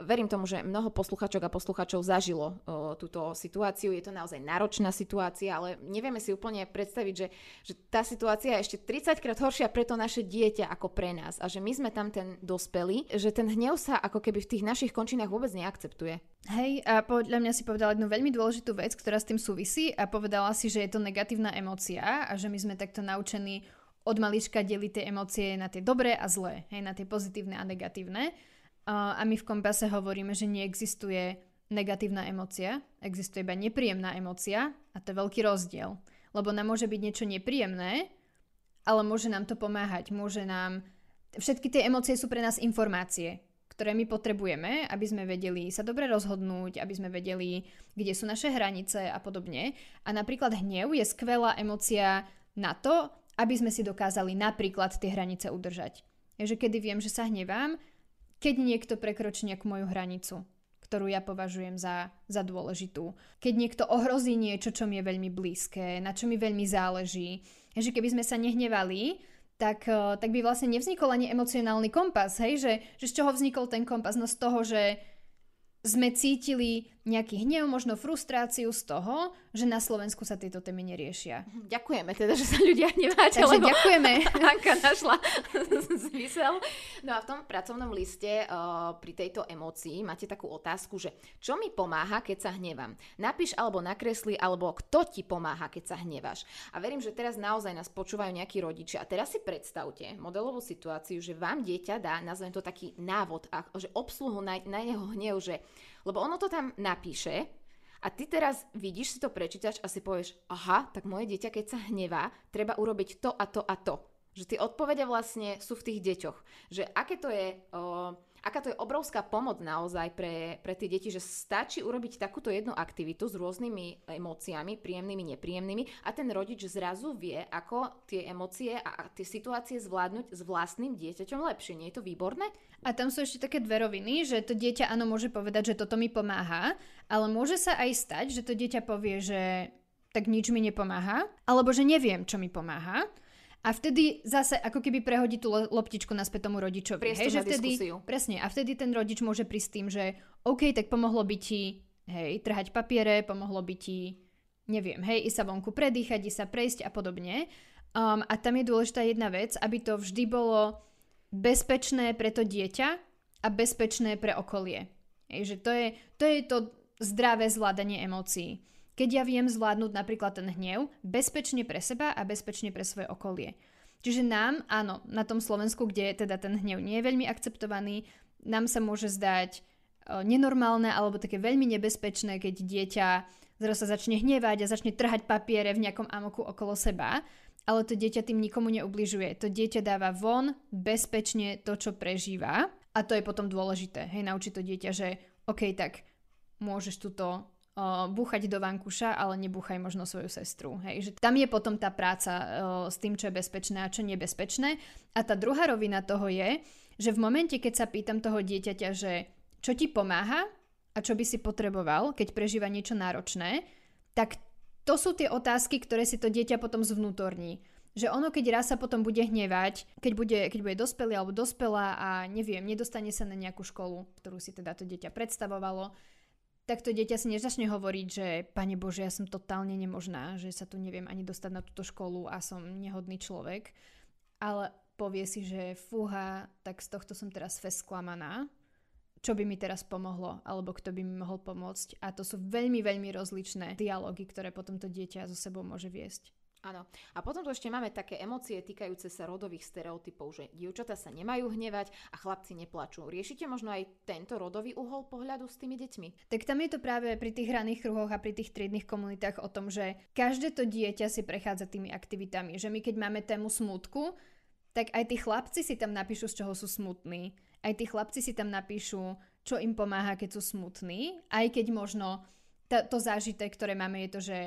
verím tomu, že mnoho posluchačok a posluchačov zažilo o, túto situáciu. Je to naozaj náročná situácia, ale nevieme si úplne predstaviť, že, že tá situácia je ešte 30 krát horšia pre to naše dieťa ako pre nás a že my sme tam ten dospelý, že ten hnev sa ako keby v tých našich končinách vôbec neakceptuje. Hej, a podľa mňa si povedala jednu veľmi dôležitú vec, ktorá s tým súvisí a povedala si, že je to negatívna emócia a že my sme takto naučení od malička deliť tie emócie na tie dobré a zlé, hej, na tie pozitívne a negatívne. A my v kompase hovoríme, že neexistuje negatívna emocia, existuje iba nepríjemná emocia a to je veľký rozdiel. Lebo nám môže byť niečo nepríjemné, ale môže nám to pomáhať, môže nám... Všetky tie emócie sú pre nás informácie, ktoré my potrebujeme, aby sme vedeli sa dobre rozhodnúť, aby sme vedeli, kde sú naše hranice a podobne. A napríklad hnev je skvelá emocia na to, aby sme si dokázali napríklad tie hranice udržať. Takže kedy viem, že sa hnevám, keď niekto prekročí nejakú moju hranicu, ktorú ja považujem za, za dôležitú. Keď niekto ohrozí niečo, čo mi je veľmi blízke, na čo mi veľmi záleží. Že keby sme sa nehnevali, tak, eh, tak by vlastne nevznikol ani emocionálny kompas, hej? Že, že z čoho vznikol ten kompas? No z toho, že sme cítili nejaký hnev, možno frustráciu z toho, že na Slovensku sa tieto témy neriešia. Mhm, ďakujeme teda, že sa ľudia hneváte, Takže lebo ďakujeme. Anka našla zmysel. No a v tom pracovnom liste uh, pri tejto emócii máte takú otázku, že čo mi pomáha, keď sa hnevám? Napíš alebo nakresli, alebo kto ti pomáha, keď sa hneváš. A verím, že teraz naozaj nás počúvajú nejakí rodičia. A teraz si predstavte modelovú situáciu, že vám dieťa dá, nazvem to taký návod, že obsluhu na, na jeho hnev, že lebo ono to tam napíše a ty teraz vidíš, si to prečítaš a si povieš, aha, tak moje dieťa, keď sa hnevá, treba urobiť to a to a to. Že tie odpovede vlastne sú v tých deťoch. Že aké to je... O, aká to je obrovská pomoc naozaj pre, pre tie deti, že stačí urobiť takúto jednu aktivitu s rôznymi emóciami, príjemnými, nepríjemnými a ten rodič zrazu vie, ako tie emócie a, tie situácie zvládnuť s vlastným dieťaťom lepšie. Nie je to výborné? A tam sú ešte také dve roviny, že to dieťa áno môže povedať, že toto mi pomáha, ale môže sa aj stať, že to dieťa povie, že tak nič mi nepomáha, alebo že neviem, čo mi pomáha. A vtedy zase ako keby prehodí tú loptičku naspäť tomu rodičovi. hej, že vtedy, diskusiu. Presne, a vtedy ten rodič môže prísť tým, že OK, tak pomohlo by ti, hej, trhať papiere, pomohlo by ti, neviem, hej, ísť sa vonku predýchať, ísť sa prejsť a podobne. Um, a tam je dôležitá jedna vec, aby to vždy bolo bezpečné pre to dieťa a bezpečné pre okolie. Hej, že to je, to je to zdravé zvládanie emócií keď ja viem zvládnuť napríklad ten hnev bezpečne pre seba a bezpečne pre svoje okolie. Čiže nám, áno, na tom Slovensku, kde teda ten hnev nie je veľmi akceptovaný, nám sa môže zdať o, nenormálne alebo také veľmi nebezpečné, keď dieťa zrazu sa začne hnevať a začne trhať papiere v nejakom amoku okolo seba, ale to dieťa tým nikomu neubližuje. To dieťa dáva von bezpečne to, čo prežíva a to je potom dôležité. Hej, naučiť to dieťa, že OK, tak môžeš túto uh, búchať do vankuša, ale nebúchaj možno svoju sestru. Hej. Že tam je potom tá práca uh, s tým, čo je bezpečné a čo nebezpečné. A tá druhá rovina toho je, že v momente, keď sa pýtam toho dieťaťa, že čo ti pomáha a čo by si potreboval, keď prežíva niečo náročné, tak to sú tie otázky, ktoré si to dieťa potom zvnútorní. Že ono, keď raz sa potom bude hnevať, keď bude, keď bude dospelý alebo dospelá a neviem, nedostane sa na nejakú školu, ktorú si teda to dieťa predstavovalo, tak to dieťa si nezačne hovoriť, že Pane Bože, ja som totálne nemožná, že sa tu neviem ani dostať na túto školu a som nehodný človek, ale povie si, že fúha, tak z tohto som teraz fest sklamaná, čo by mi teraz pomohlo, alebo kto by mi mohol pomôcť. A to sú veľmi, veľmi rozličné dialógy, ktoré potom to dieťa so sebou môže viesť. Áno. A potom tu ešte máme také emócie týkajúce sa rodových stereotypov, že dievčatá sa nemajú hnevať a chlapci neplačú. Riešite možno aj tento rodový uhol pohľadu s tými deťmi? Tak tam je to práve pri tých hraných kruhoch a pri tých triednych komunitách o tom, že každé to dieťa si prechádza tými aktivitami. Že my keď máme tému smutku, tak aj tí chlapci si tam napíšu, z čoho sú smutní. Aj tí chlapci si tam napíšu, čo im pomáha, keď sú smutní. Aj keď možno to, to zážitek, ktoré máme, je to, že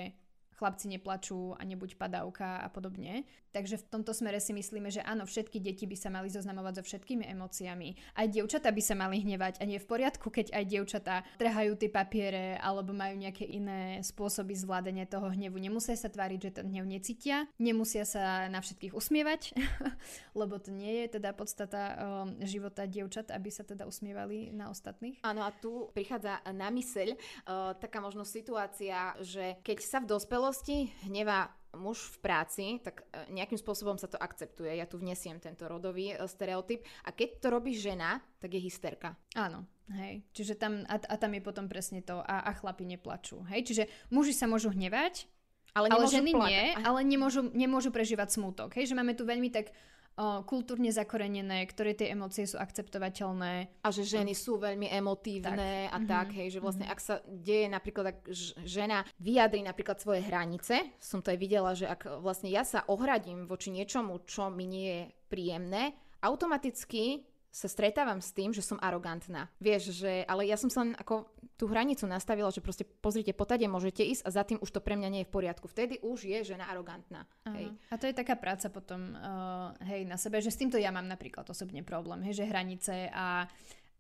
chlapci neplačú a nebuď padávka a podobne. Takže v tomto smere si myslíme, že áno, všetky deti by sa mali zoznamovať so všetkými emóciami. Aj dievčatá by sa mali hnevať a nie v poriadku, keď aj dievčatá trhajú tie papiere alebo majú nejaké iné spôsoby zvládania toho hnevu. Nemusia sa tváriť, že ten hnev necítia, nemusia sa na všetkých usmievať, lebo to nie je teda podstata um, života dievčat, aby sa teda usmievali na ostatných. Áno a tu prichádza na myseľ uh, taká možno situácia, že keď sa v dospelosti hnevá muž v práci, tak e, nejakým spôsobom sa to akceptuje. Ja tu vnesiem tento rodový e, stereotyp. A keď to robí žena, tak je hysterka. Áno, hej. Čiže tam, a, a tam je potom presne to, a, a chlapi neplačú. Hej, čiže muži sa môžu hnevať, ale, ale ženy plakať. nie, ale nemôžu, nemôžu prežívať smútok. Hej, že máme tu veľmi tak o, kultúrne zakorenené, ktoré tie emócie sú akceptovateľné. A že ženy sú veľmi emotívne tak. a mm-hmm. tak, hej, že vlastne mm-hmm. ak sa deje napríklad, ak žena vyjadri napríklad svoje hranice, som to aj videla, že ak vlastne ja sa ohradím voči niečomu, čo mi nie je príjemné, automaticky sa stretávam s tým, že som arogantná. Vieš, že, ale ja som sa len ako tú hranicu nastavila, že proste pozrite, potade môžete ísť a za tým už to pre mňa nie je v poriadku. Vtedy už je žena arogantná. Hej. A to je taká práca potom, uh, hej, na sebe, že s týmto ja mám napríklad osobne problém, hej, že hranice a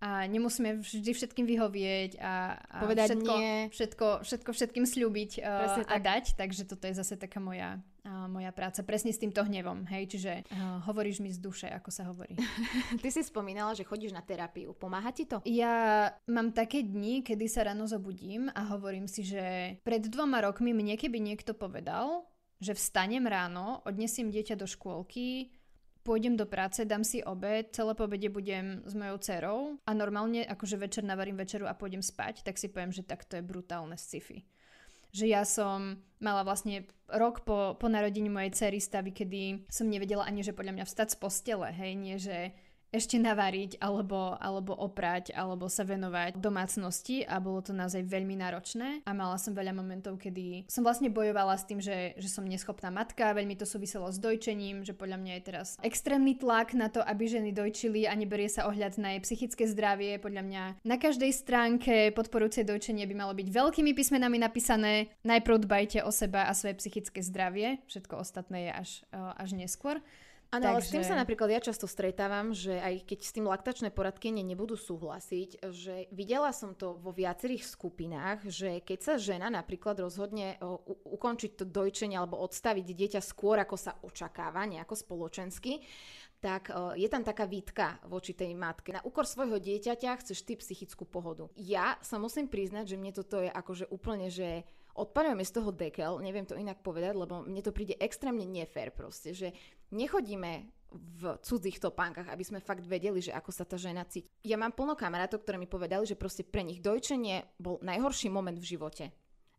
a nemusíme vždy všetkým vyhovieť a, a povedať všetko, nie. Všetko, všetko všetkým slúbiť uh, a dať, takže toto je zase taká moja, uh, moja práca presne s týmto hnevom, hej, čiže uh, hovoríš mi z duše, ako sa hovorí. Ty si spomínala, že chodíš na terapiu, pomáha ti to? Ja mám také dni, kedy sa ráno zobudím a hovorím si, že pred dvoma rokmi mne keby niekto povedal, že vstanem ráno, odnesiem dieťa do škôlky, pôjdem do práce, dám si obed, celé po obede budem s mojou dcerou a normálne akože večer navarím večeru a pôjdem spať, tak si poviem, že tak to je brutálne sci-fi. Že ja som mala vlastne rok po, po narodení mojej cery stavy, kedy som nevedela ani, že podľa mňa vstať z postele, hej, nie že ešte navariť alebo, alebo oprať alebo sa venovať domácnosti a bolo to naozaj veľmi náročné a mala som veľa momentov, kedy som vlastne bojovala s tým, že, že som neschopná matka, veľmi to súviselo s dojčením, že podľa mňa je teraz extrémny tlak na to, aby ženy dojčili a neberie sa ohľad na jej psychické zdravie. Podľa mňa na každej stránke podporujúce dojčenie by malo byť veľkými písmenami napísané najprv dbajte o seba a svoje psychické zdravie, všetko ostatné je až, až neskôr. Áno, Takže... ale s tým sa napríklad ja často stretávam, že aj keď s tým laktačné poradkyne nebudú súhlasiť, že videla som to vo viacerých skupinách, že keď sa žena napríklad rozhodne u- ukončiť to dojčenie alebo odstaviť dieťa skôr, ako sa očakáva, nejako spoločensky, tak je tam taká výtka voči tej matke. Na úkor svojho dieťaťa chceš ty psychickú pohodu. Ja sa musím priznať, že mne toto je akože úplne, že odpadujeme z toho dekel, neviem to inak povedať, lebo mne to príde extrémne nefér proste, že nechodíme v cudzích topánkach, aby sme fakt vedeli, že ako sa tá žena cíti. Ja mám plno kamarátov, ktoré mi povedali, že proste pre nich dojčenie bol najhorší moment v živote.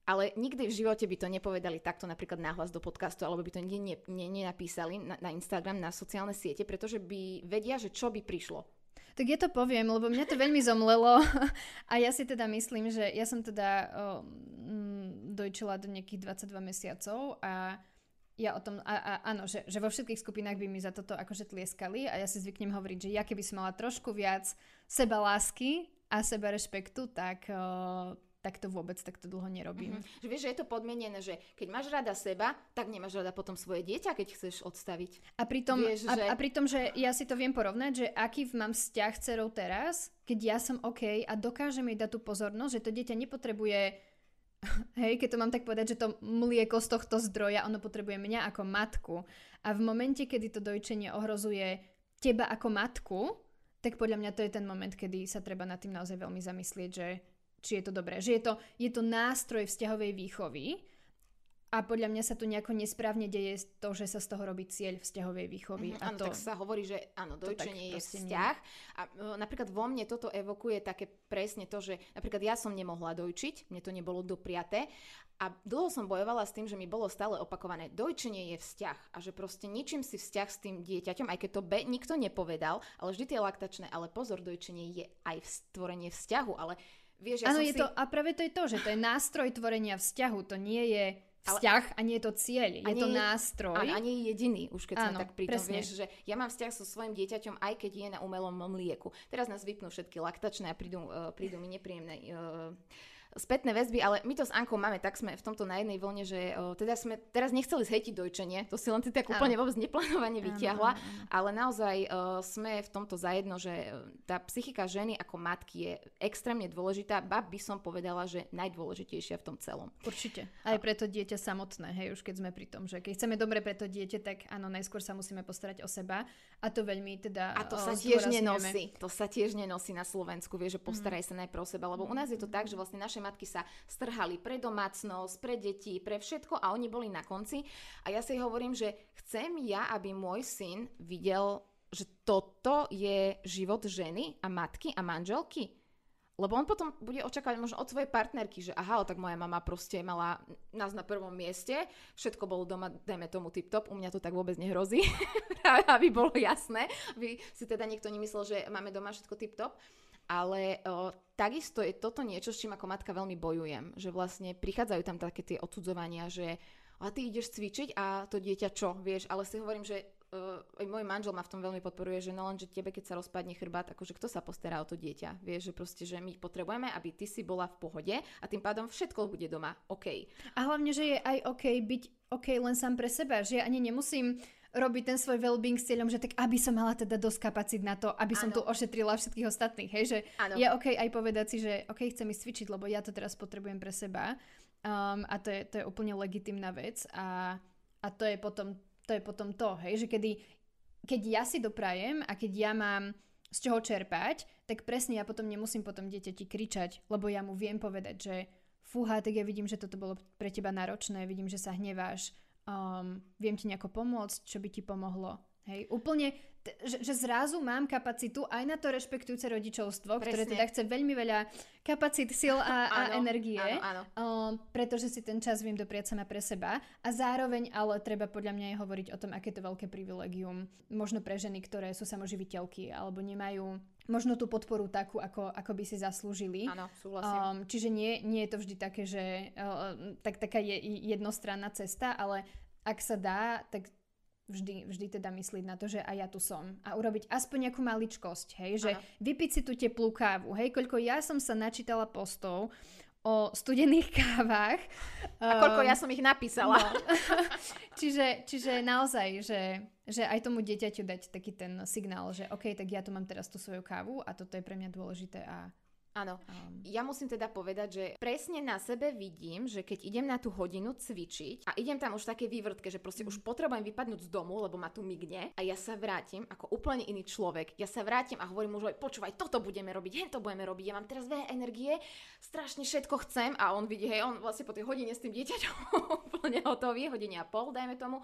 Ale nikdy v živote by to nepovedali takto napríklad náhlas do podcastu, alebo by to nikdy nenapísali na, na Instagram, na sociálne siete, pretože by vedia, že čo by prišlo. Tak ja to poviem, lebo mňa to veľmi zomlelo a ja si teda myslím, že ja som teda oh, dojčila do nejakých 22 mesiacov a ja o tom, a, a, áno, že, že vo všetkých skupinách by mi za toto akože tlieskali a ja si zvyknem hovoriť, že ja keby som mala trošku viac seba lásky a seba rešpektu, tak, uh, tak to vôbec takto dlho nerobím. Mm-hmm. Že vieš, že je to podmienené, že keď máš rada seba, tak nemáš rada potom svoje dieťa, keď chceš odstaviť. A pri tom, vieš, a, že... a pri tom, že ja si to viem porovnať, že aký mám vzťah s cerou teraz, keď ja som OK a dokážem jej dať tú pozornosť, že to dieťa nepotrebuje hej, keď to mám tak povedať, že to mlieko z tohto zdroja, ono potrebuje mňa ako matku. A v momente, kedy to dojčenie ohrozuje teba ako matku, tak podľa mňa to je ten moment, kedy sa treba nad tým naozaj veľmi zamyslieť, že či je to dobré. Že je to, je to nástroj vzťahovej výchovy, a podľa mňa sa tu nejako nesprávne deje to, že sa z toho robí cieľ vzťahovej výchovy. Mm-hmm, a áno, to, tak sa hovorí, že áno, dojčenie je vzťah. Nie. A uh, napríklad vo mne toto evokuje také presne to, že napríklad ja som nemohla dojčiť, mne to nebolo dopriaté a dlho som bojovala s tým, že mi bolo stále opakované, dojčenie je vzťah a že proste ničím si vzťah s tým dieťaťom, aj keď to be, nikto nepovedal, ale vždy tie laktačné, ale pozor, dojčenie je aj stvorenie vzťahu, ale vieš, ja Áno, je si... to, a práve to je to, že to je nástroj tvorenia vzťahu, to nie je vzťah ale, a nie je to cieľ, je to nástroj. A ani jediný, už keď áno, sme tak pri tom, vieš, že ja mám vzťah so svojim dieťaťom, aj keď je na umelom mlieku. Teraz nás vypnú všetky laktačné a prídu, uh, prídu mi nepríjemné uh, spätné väzby, ale my to s Ankou máme, tak sme v tomto na jednej vlne, že o, teda sme teraz nechceli zhejtiť dojčenie, to si len ty tak úplne vôbec neplánovane vyťahla, ale naozaj o, sme v tomto zajedno, že tá psychika ženy ako matky je extrémne dôležitá, ba by som povedala, že najdôležitejšia v tom celom. Určite. Aj pre to dieťa samotné, hej, už keď sme pri tom, že keď chceme dobre pre to dieťa, tak áno, najskôr sa musíme postarať o seba a to veľmi teda A to sa tiež nenosí, to sa tiež nenosí na Slovensku, vieš, že postaraj mm. sa najprv o seba, lebo u nás je to tak, že vlastne naše matky sa strhali pre domácnosť, pre deti, pre všetko a oni boli na konci. A ja si hovorím, že chcem ja, aby môj syn videl, že toto je život ženy a matky a manželky. Lebo on potom bude očakávať možno od svojej partnerky, že aha, tak moja mama proste mala nás na prvom mieste, všetko bolo doma, dajme tomu tip-top, u mňa to tak vôbec nehrozí, aby bolo jasné, aby si teda niekto nemyslel, že máme doma všetko tip-top. Ale o, takisto je toto niečo, s čím ako matka veľmi bojujem. Že vlastne prichádzajú tam také tie odsudzovania, že a ty ideš cvičiť a to dieťa čo, vieš, ale si hovorím, že uh, môj manžel ma v tom veľmi podporuje, že no len, že tebe, keď sa rozpadne chrbát, akože kto sa postará o to dieťa, vieš, že proste, že my potrebujeme, aby ty si bola v pohode a tým pádom všetko bude doma OK. A hlavne, že je aj OK byť OK len sám pre seba, že ja ani nemusím robiť ten svoj well-being s cieľom, že tak aby som mala teda dosť kapacít na to, aby som ano. tu ošetrila všetkých ostatných, hej, že ano. je OK aj povedať si, že OK, chcem ísť cvičiť, lebo ja to teraz potrebujem pre seba um, a to je, to je úplne legitimná vec a, a to je potom to, je potom to hej, že kedy, keď ja si doprajem a keď ja mám z čoho čerpať, tak presne ja potom nemusím potom dieťati kričať, lebo ja mu viem povedať, že fúha, tak ja vidím, že toto bolo pre teba náročné, vidím, že sa hneváš, um, viem ti nejako pomôcť, čo by ti pomohlo. Hej, úplne, t- že, že zrazu mám kapacitu aj na to rešpektujúce rodičovstvo, Presne. ktoré teda chce veľmi veľa kapacít, sil a, a áno, energie, áno, áno. Um, pretože si ten čas viem dopriať sama pre seba a zároveň ale treba podľa mňa aj hovoriť o tom, aké to veľké privilegium možno pre ženy, ktoré sú samoživiteľky alebo nemajú možno tú podporu takú, ako, ako by si zaslúžili. Áno, súhlasím. Um, čiže nie, nie je to vždy také, že uh, tak, taká je jednostranná cesta, ale ak sa dá, tak vždy, vždy teda myslieť na to, že aj ja tu som. A urobiť aspoň nejakú maličkosť, hej, že ano. vypiť si tú teplú kávu, hej, koľko ja som sa načítala postov o studených kávach. A koľko um, ja som ich napísala. No. čiže, čiže naozaj, že, že aj tomu dieťaťu dať taký ten signál, že OK, tak ja tu mám teraz tú svoju kávu a toto je pre mňa dôležité a Áno. Um. Ja musím teda povedať, že presne na sebe vidím, že keď idem na tú hodinu cvičiť a idem tam už také vývrtke, že proste mm. už potrebujem vypadnúť z domu, lebo ma tu migne a ja sa vrátim ako úplne iný človek. Ja sa vrátim a hovorím mužovi, počúvaj, toto budeme robiť, hen to budeme robiť, ja mám teraz veľa energie, strašne všetko chcem a on vidí, hej, on vlastne po tej hodine s tým dieťaťom úplne hotový, hodine a pol, dajme tomu,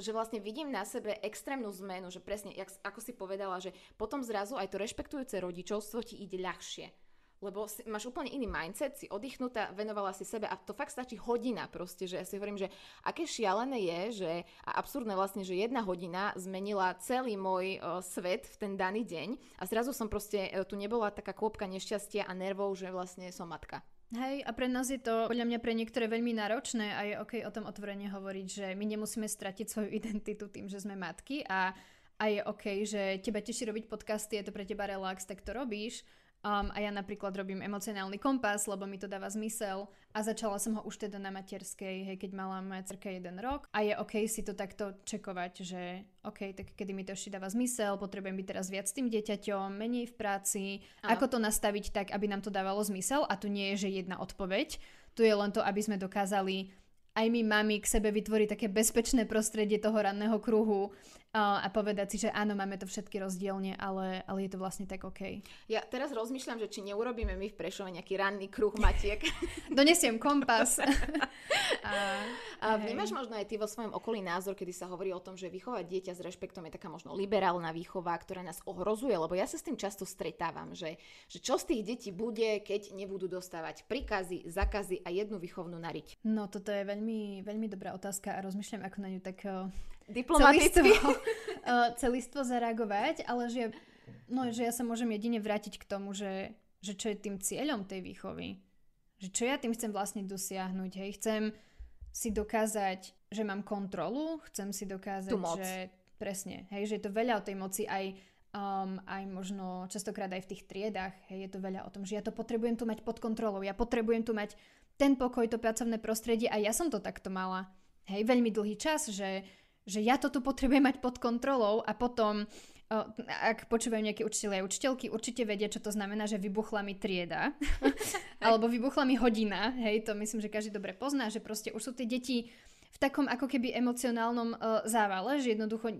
že vlastne vidím na sebe extrémnu zmenu, že presne, jak, ako si povedala, že potom zrazu aj to rešpektujúce rodičovstvo ti ide ľahšie lebo si, máš úplne iný mindset, si oddychnutá, venovala si sebe a to fakt stačí hodina proste, že ja si hovorím, že aké šialené je, že a absurdné vlastne, že jedna hodina zmenila celý môj o, svet v ten daný deň a zrazu som proste, o, tu nebola taká kôpka nešťastia a nervov, že vlastne som matka. Hej, a pre nás je to podľa mňa pre niektoré veľmi náročné a je OK o tom otvorene hovoriť, že my nemusíme stratiť svoju identitu tým, že sme matky a, a je OK, že teba teší robiť podcasty, je to pre teba relax, tak to robíš Um, a ja napríklad robím emocionálny kompas, lebo mi to dáva zmysel. A začala som ho už teda na materskej, hej, keď mala moja cerka jeden rok. A je OK si to takto čekovať, že OK, tak kedy mi to ešte dáva zmysel, potrebujem byť teraz viac s tým dieťaťom, menej v práci, ano. ako to nastaviť tak, aby nám to dávalo zmysel? A tu nie je, že jedna odpoveď, tu je len to, aby sme dokázali aj my mami k sebe vytvoriť také bezpečné prostredie toho ranného kruhu, a povedať si, že áno, máme to všetky rozdielne, ale, ale je to vlastne tak OK. Ja teraz rozmýšľam, že či neurobíme my v Prešove nejaký ranný kruh matiek. Donesiem kompas. a, a vnímaš možno aj ty vo svojom okolí názor, kedy sa hovorí o tom, že vychovať dieťa s rešpektom je taká možno liberálna výchova, ktorá nás ohrozuje, lebo ja sa s tým často stretávam, že, že čo z tých detí bude, keď nebudú dostávať prikazy, zakazy a jednu výchovnú nariť. No toto je veľmi, veľmi dobrá otázka a rozmýšľam, ako na ňu tak diplomaticky celistvo, uh, celistvo zareagovať, ale že, no, že ja sa môžem jedine vrátiť k tomu, že, že čo je tým cieľom tej výchovy. Že čo ja tým chcem vlastne dosiahnuť. Hej? Chcem si dokázať, že mám kontrolu, chcem si dokázať, že presne, hej, že je to veľa o tej moci aj um, aj možno častokrát aj v tých triedách, hej, je to veľa o tom, že ja to potrebujem tu mať pod kontrolou, ja potrebujem tu mať ten pokoj, to pracovné prostredie a ja som to takto mala. Hej, veľmi dlhý čas, že že ja to tu potrebujem mať pod kontrolou a potom ak počúvajú nejaké učiteľe a učiteľky, určite vedia, čo to znamená, že vybuchla mi trieda. Alebo vybuchla mi hodina. Hej, to myslím, že každý dobre pozná, že proste už sú tie deti v takom ako keby emocionálnom uh, závale, že jednoducho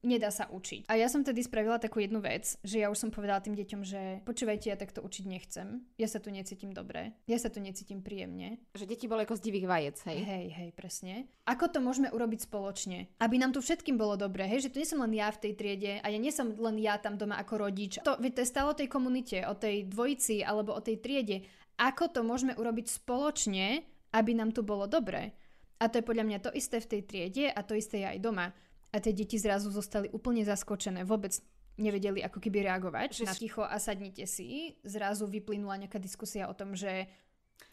nedá sa učiť. A ja som tedy spravila takú jednu vec, že ja už som povedala tým deťom, že počúvajte, ja takto učiť nechcem. Ja sa tu necítim dobre. Ja sa tu necítim príjemne. Že deti boli ako z divých vajec, hej? Hej, hej, presne. Ako to môžeme urobiť spoločne? Aby nám tu všetkým bolo dobre, hej? Že tu nie som len ja v tej triede a ja nie som len ja tam doma ako rodič. To, to je stále o tej komunite, o tej dvojici alebo o tej triede. Ako to môžeme urobiť spoločne, aby nám tu bolo dobre? A to je podľa mňa to isté v tej triede a to isté je aj doma a tie deti zrazu zostali úplne zaskočené. Vôbec nevedeli ako keby reagovať že... na ticho a sadnite si. Zrazu vyplynula nejaká diskusia o tom, že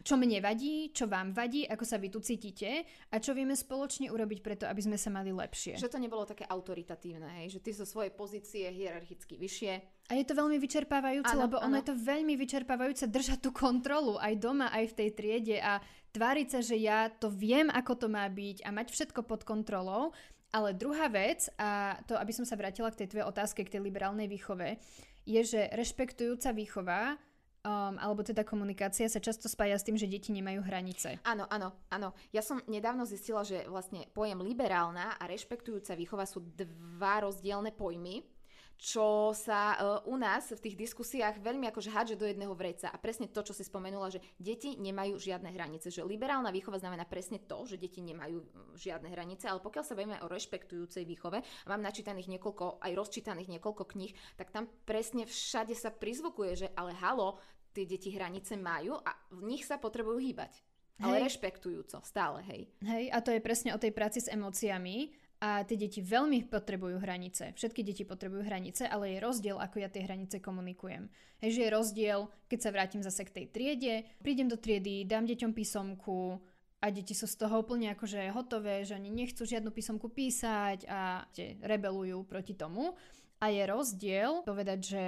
čo mne vadí, čo vám vadí, ako sa vy tu cítite a čo vieme spoločne urobiť preto, aby sme sa mali lepšie. Že to nebolo také autoritatívne, hej? že ty zo svojej pozície hierarchicky vyššie. A je to veľmi vyčerpávajúce, ano, lebo ano. ono je to veľmi vyčerpávajúce držať tú kontrolu aj doma, aj v tej triede a tváriť sa, že ja to viem, ako to má byť a mať všetko pod kontrolou ale druhá vec, a to aby som sa vrátila k tej tvojej otázke, k tej liberálnej výchove, je, že rešpektujúca výchova Um, alebo teda komunikácia sa často spája s tým, že deti nemajú hranice. Áno, áno, áno. Ja som nedávno zistila, že vlastne pojem liberálna a rešpektujúca výchova sú dva rozdielne pojmy čo sa uh, u nás v tých diskusiách veľmi akože hádže do jedného vreca. A presne to, čo si spomenula, že deti nemajú žiadne hranice. Že liberálna výchova znamená presne to, že deti nemajú žiadne hranice, ale pokiaľ sa bavíme o rešpektujúcej výchove, a mám načítaných niekoľko, aj rozčítaných niekoľko kníh, tak tam presne všade sa prizvukuje, že ale halo, tie deti hranice majú a v nich sa potrebujú hýbať. Ale rešpektujúco, stále, hej. Hej, a to je presne o tej práci s emóciami a tie deti veľmi potrebujú hranice. Všetky deti potrebujú hranice, ale je rozdiel, ako ja tie hranice komunikujem. Hej, že je rozdiel, keď sa vrátim zase k tej triede, prídem do triedy, dám deťom písomku a deti sú z toho úplne akože hotové, že oni nechcú žiadnu písomku písať a rebelujú proti tomu. A je rozdiel povedať, že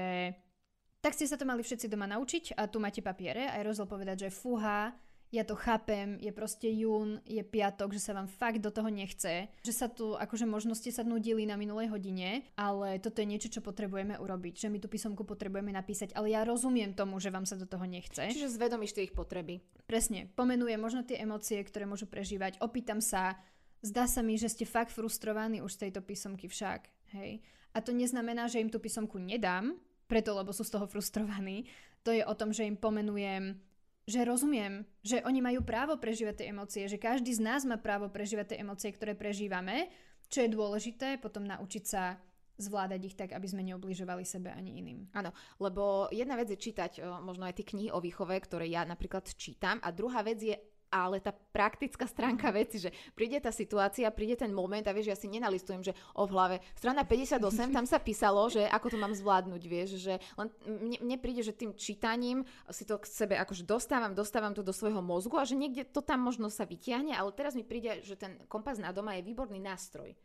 tak ste sa to mali všetci doma naučiť a tu máte papiere a je rozdiel povedať, že fuha, ja to chápem, je proste jún, je piatok, že sa vám fakt do toho nechce, že sa tu, akože možno ste sa nudili na minulej hodine, ale toto je niečo, čo potrebujeme urobiť, že my tú písomku potrebujeme napísať, ale ja rozumiem tomu, že vám sa do toho nechce. Čiže zvedomíš tie ich potreby. Presne, pomenujem možno tie emócie, ktoré môžu prežívať, opýtam sa, zdá sa mi, že ste fakt frustrovaní už z tejto písomky však, hej. A to neznamená, že im tú písomku nedám, preto lebo sú z toho frustrovaní. To je o tom, že im pomenujem že rozumiem, že oni majú právo prežívať tie emócie, že každý z nás má právo prežívať tie emócie, ktoré prežívame, čo je dôležité, potom naučiť sa zvládať ich tak, aby sme neobližovali sebe ani iným. Áno, lebo jedna vec je čítať možno aj tie knihy o výchove, ktoré ja napríklad čítam a druhá vec je ale tá praktická stránka veci, že príde tá situácia, príde ten moment a vieš, ja si nenalistujem, že o v hlave, strana 58, tam sa písalo, že ako to mám zvládnuť, vieš, že len mne, mne príde, že tým čítaním si to k sebe akože dostávam, dostávam to do svojho mozgu a že niekde to tam možno sa vytiahne, ale teraz mi príde, že ten kompas na doma je výborný nástroj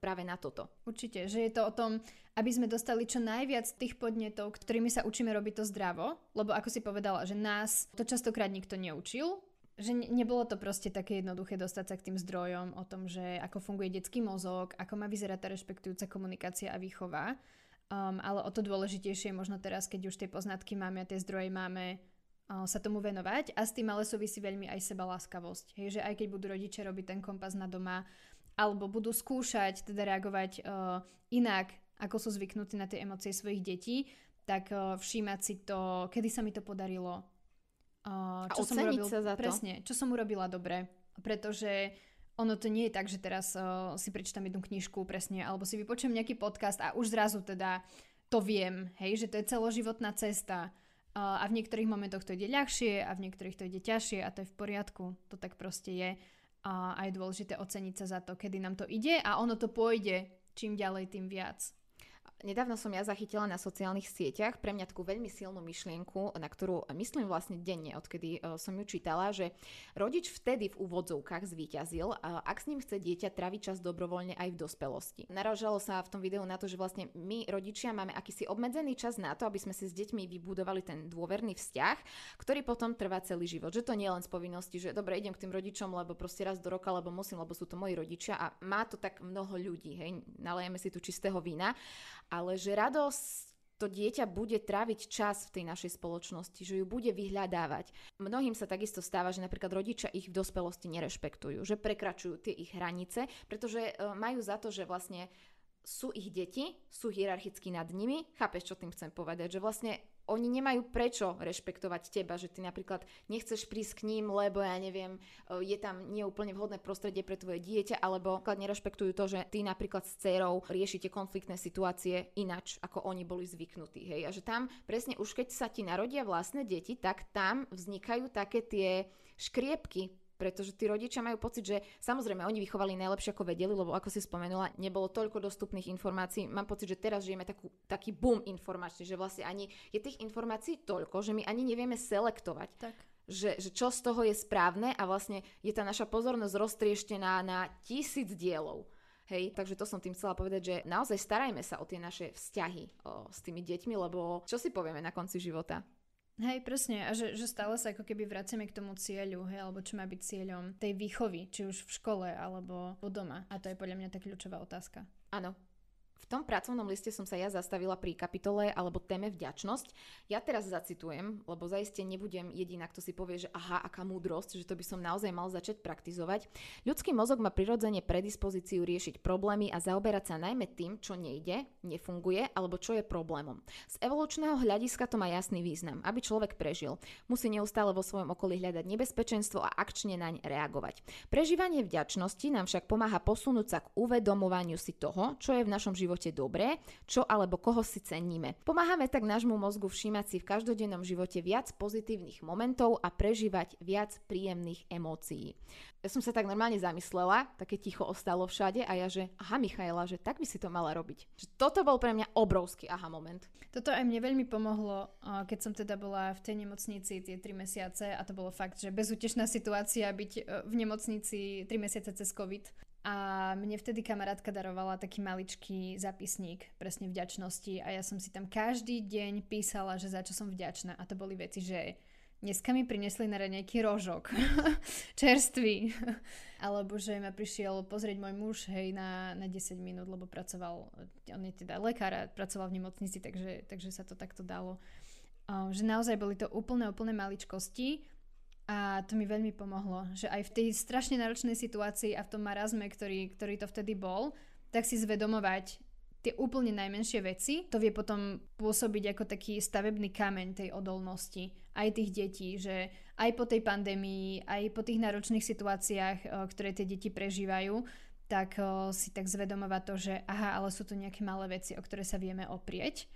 práve na toto. Určite, že je to o tom, aby sme dostali čo najviac tých podnetov, ktorými sa učíme robiť to zdravo, lebo ako si povedala, že nás to častokrát nikto neučil, že nebolo to proste také jednoduché dostať sa k tým zdrojom o tom, že ako funguje detský mozog, ako má vyzerať tá rešpektujúca komunikácia a výchova. Um, ale o to dôležitejšie je možno teraz, keď už tie poznatky máme a tie zdroje máme, uh, sa tomu venovať. A s tým ale súvisí veľmi aj seba láskavosť. Hej, že aj keď budú rodičia robiť ten kompas na doma alebo budú skúšať teda reagovať uh, inak, ako sú zvyknutí na tie emócie svojich detí, tak uh, všímať si to, kedy sa mi to podarilo. Uh, čo A som urobil, sa za to. Presne, čo som urobila dobre. Pretože ono to nie je tak, že teraz uh, si prečítam jednu knižku presne, alebo si vypočujem nejaký podcast a už zrazu teda to viem, hej, že to je celoživotná cesta uh, a v niektorých momentoch to ide ľahšie a v niektorých to ide ťažšie a to je v poriadku, to tak proste je a, a je dôležité oceniť sa za to, kedy nám to ide a ono to pôjde čím ďalej, tým viac. Nedávno som ja zachytila na sociálnych sieťach pre mňa takú veľmi silnú myšlienku, na ktorú myslím vlastne denne, odkedy e, som ju čítala, že rodič vtedy v úvodzovkách zvíťazil, ak s ním chce dieťa traviť čas dobrovoľne aj v dospelosti. Naražalo sa v tom videu na to, že vlastne my rodičia máme akýsi obmedzený čas na to, aby sme si s deťmi vybudovali ten dôverný vzťah, ktorý potom trvá celý život. Že to nie je len z povinnosti, že dobre, idem k tým rodičom, lebo proste raz do roka, lebo musím, lebo sú to moji rodičia a má to tak mnoho ľudí, hej, nalejeme si tu čistého vína ale že radosť to dieťa bude tráviť čas v tej našej spoločnosti, že ju bude vyhľadávať. Mnohým sa takisto stáva, že napríklad rodičia ich v dospelosti nerešpektujú, že prekračujú tie ich hranice, pretože e, majú za to, že vlastne sú ich deti, sú hierarchicky nad nimi. Chápeš, čo tým chcem povedať? Že vlastne oni nemajú prečo rešpektovať teba, že ty napríklad nechceš prísť k ním, lebo ja neviem, e, je tam neúplne vhodné prostredie pre tvoje dieťa, alebo nerešpektujú to, že ty napríklad s dcerou riešite konfliktné situácie inač, ako oni boli zvyknutí. Hej? A že tam presne už keď sa ti narodia vlastné deti, tak tam vznikajú také tie škriepky pretože tí rodičia majú pocit, že samozrejme oni vychovali najlepšie ako vedeli, lebo ako si spomenula, nebolo toľko dostupných informácií. Mám pocit, že teraz žijeme takú, taký boom informačný, že vlastne ani je tých informácií toľko, že my ani nevieme selektovať. Tak. Že, že čo z toho je správne a vlastne je tá naša pozornosť roztrieštená na tisíc dielov. Hej, takže to som tým chcela povedať, že naozaj starajme sa o tie naše vzťahy o, s tými deťmi, lebo čo si povieme na konci života? Hej, presne. A že, že stále sa ako keby vraciame k tomu cieľu, hej, alebo čo má byť cieľom tej výchovy, či už v škole, alebo doma. A to je podľa mňa tá kľúčová otázka. Áno, v tom pracovnom liste som sa ja zastavila pri kapitole alebo téme vďačnosť. Ja teraz zacitujem, lebo zaiste nebudem jediná, kto si povie, že aha, aká múdrosť, že to by som naozaj mal začať praktizovať. Ľudský mozog má prirodzene predispozíciu riešiť problémy a zaoberať sa najmä tým, čo nejde, nefunguje alebo čo je problémom. Z evolučného hľadiska to má jasný význam. Aby človek prežil, musí neustále vo svojom okolí hľadať nebezpečenstvo a akčne naň reagovať. Prežívanie vďačnosti nám však pomáha posunúť sa k uvedomovaniu si toho, čo je v našom živote živote dobré, čo alebo koho si ceníme. Pomáhame tak nášmu mozgu všímať si v každodennom živote viac pozitívnych momentov a prežívať viac príjemných emócií. Ja som sa tak normálne zamyslela, také ticho ostalo všade a ja, že aha Michaela, že tak by si to mala robiť. Že toto bol pre mňa obrovský aha moment. Toto aj mne veľmi pomohlo, keď som teda bola v tej nemocnici tie 3 mesiace a to bolo fakt, že bezútešná situácia byť e, v nemocnici 3 mesiace cez COVID. A mne vtedy kamarátka darovala taký maličký zapisník presne vďačnosti a ja som si tam každý deň písala, že za čo som vďačná. A to boli veci, že dneska mi prinesli na nejaký rožok, čerstvý. Alebo že ma prišiel pozrieť môj muž, hej, na, na 10 minút, lebo pracoval, on je teda lekár a pracoval v nemocnici, takže, takže sa to takto dalo. že naozaj boli to úplne, úplne maličkosti, a to mi veľmi pomohlo, že aj v tej strašne náročnej situácii a v tom marazme, ktorý, ktorý to vtedy bol, tak si zvedomovať tie úplne najmenšie veci, to vie potom pôsobiť ako taký stavebný kameň tej odolnosti aj tých detí, že aj po tej pandémii, aj po tých náročných situáciách, ktoré tie deti prežívajú, tak si tak zvedomovať to, že aha, ale sú to nejaké malé veci, o ktoré sa vieme oprieť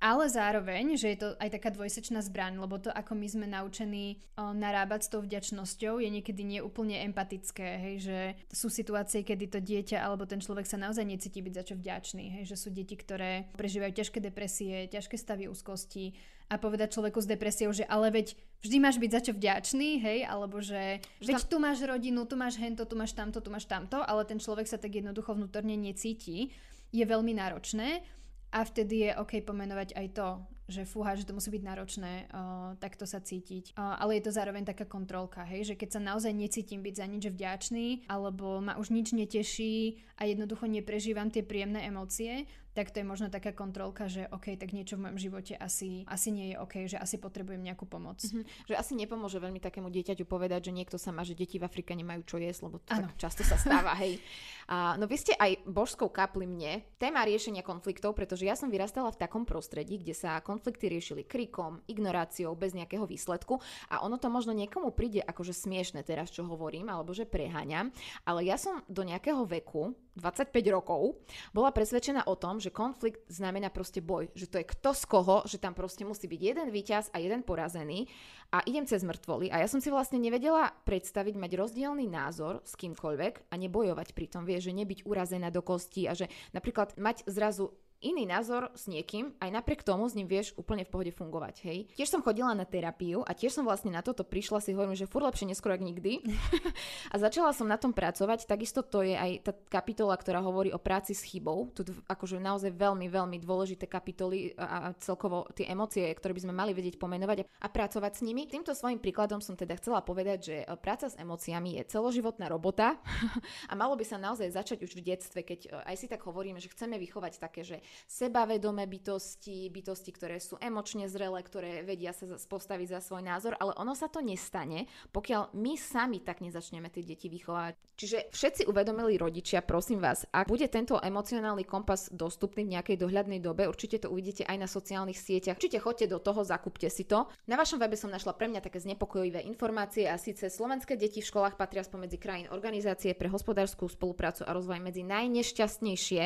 ale zároveň, že je to aj taká dvojsečná zbraň, lebo to, ako my sme naučení o, narábať s tou vďačnosťou, je niekedy neúplne empatické, hej, že sú situácie, kedy to dieťa alebo ten človek sa naozaj necíti byť za čo vďačný, hej, že sú deti, ktoré prežívajú ťažké depresie, ťažké stavy úzkosti a povedať človeku s depresiou, že ale veď vždy máš byť za čo vďačný, hej, alebo že, že veď tu máš rodinu, tu máš hento, tu máš tamto, tu máš tamto, ale ten človek sa tak jednoducho vnútorne necíti, je veľmi náročné. A vtedy je OK pomenovať aj to, že fúha, že to musí byť náročné uh, takto sa cítiť. Uh, ale je to zároveň taká kontrolka, hej, že keď sa naozaj necítim byť za nič vďačný, alebo ma už nič neteší a jednoducho neprežívam tie príjemné emócie, tak to je možno taká kontrolka, že OK, tak niečo v mojom živote asi, asi nie je OK, že asi potrebujem nejakú pomoc. Mm-hmm. Že asi nepomôže veľmi takému dieťaťu povedať, že niekto sa má, že deti v Afrike nemajú čo jesť, lebo to tak často sa stáva, hej. A, no vy ste aj božskou kapli mne. Téma riešenia konfliktov, pretože ja som vyrastala v takom prostredí, kde sa konflikty riešili krikom, ignoráciou, bez nejakého výsledku a ono to možno niekomu príde akože smiešne teraz, čo hovorím, alebo že preháňam, ale ja som do nejakého veku, 25 rokov, bola presvedčená o tom, že konflikt znamená proste boj, že to je kto z koho, že tam proste musí byť jeden víťaz a jeden porazený a idem cez mŕtvoly. A ja som si vlastne nevedela predstaviť mať rozdielný názor s kýmkoľvek a nebojovať pri tom, vie, že nebyť urazená do kosti a že napríklad mať zrazu iný názor s niekým, aj napriek tomu s ním vieš úplne v pohode fungovať, hej. Tiež som chodila na terapiu a tiež som vlastne na toto prišla, si hovorím, že fur lepšie neskôr ako nikdy. a začala som na tom pracovať, takisto to je aj tá kapitola, ktorá hovorí o práci s chybou. Tu akože naozaj veľmi, veľmi dôležité kapitoly a celkovo tie emócie, ktoré by sme mali vedieť pomenovať a pracovať s nimi. Týmto svojim príkladom som teda chcela povedať, že e, práca s emóciami je celoživotná robota a malo by sa naozaj začať už v detstve, keď e, aj si tak hovoríme, že chceme vychovať také, že sebavedomé bytosti, bytosti, ktoré sú emočne zrelé, ktoré vedia sa postaviť za svoj názor, ale ono sa to nestane, pokiaľ my sami tak nezačneme tie deti vychovať. Čiže všetci uvedomili rodičia, prosím vás, ak bude tento emocionálny kompas dostupný v nejakej dohľadnej dobe, určite to uvidíte aj na sociálnych sieťach. Určite choďte do toho, zakúpte si to. Na vašom webe som našla pre mňa také znepokojivé informácie a síce slovenské deti v školách patria spomedzi krajín organizácie pre hospodárskú spoluprácu a rozvoj medzi najnešťastnejšie.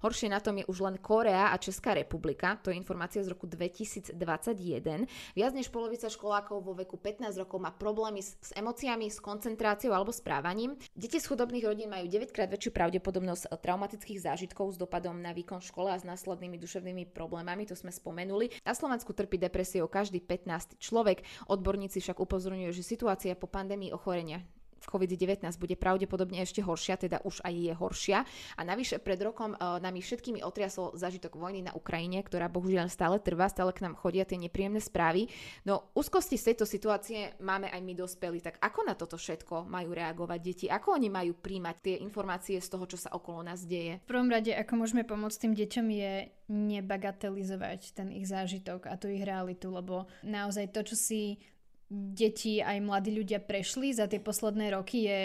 Horšie na tom je už len Korea a Česká republika, to je informácia z roku 2021. Viac než polovica školákov vo veku 15 rokov má problémy s, s emóciami, s koncentráciou alebo správaním. Deti z chudobných rodín majú 9 krát väčšiu pravdepodobnosť traumatických zážitkov s dopadom na výkon školy a s následnými duševnými problémami, to sme spomenuli. Na Slovensku trpí depresiou každý 15 človek. Odborníci však upozorňujú, že situácia po pandémii ochorenia COVID-19 bude pravdepodobne ešte horšia, teda už aj je horšia. A navyše pred rokom uh, nami všetkými otriasol zažitok vojny na Ukrajine, ktorá bohužiaľ stále trvá, stále k nám chodia tie nepríjemné správy. No úzkosti z tejto situácie máme aj my dospelí, tak ako na toto všetko majú reagovať deti? Ako oni majú príjmať tie informácie z toho, čo sa okolo nás deje? V prvom rade, ako môžeme pomôcť tým deťom je nebagatelizovať ten ich zážitok a tú ich realitu, lebo naozaj to, čo si deti aj mladí ľudia prešli za tie posledné roky je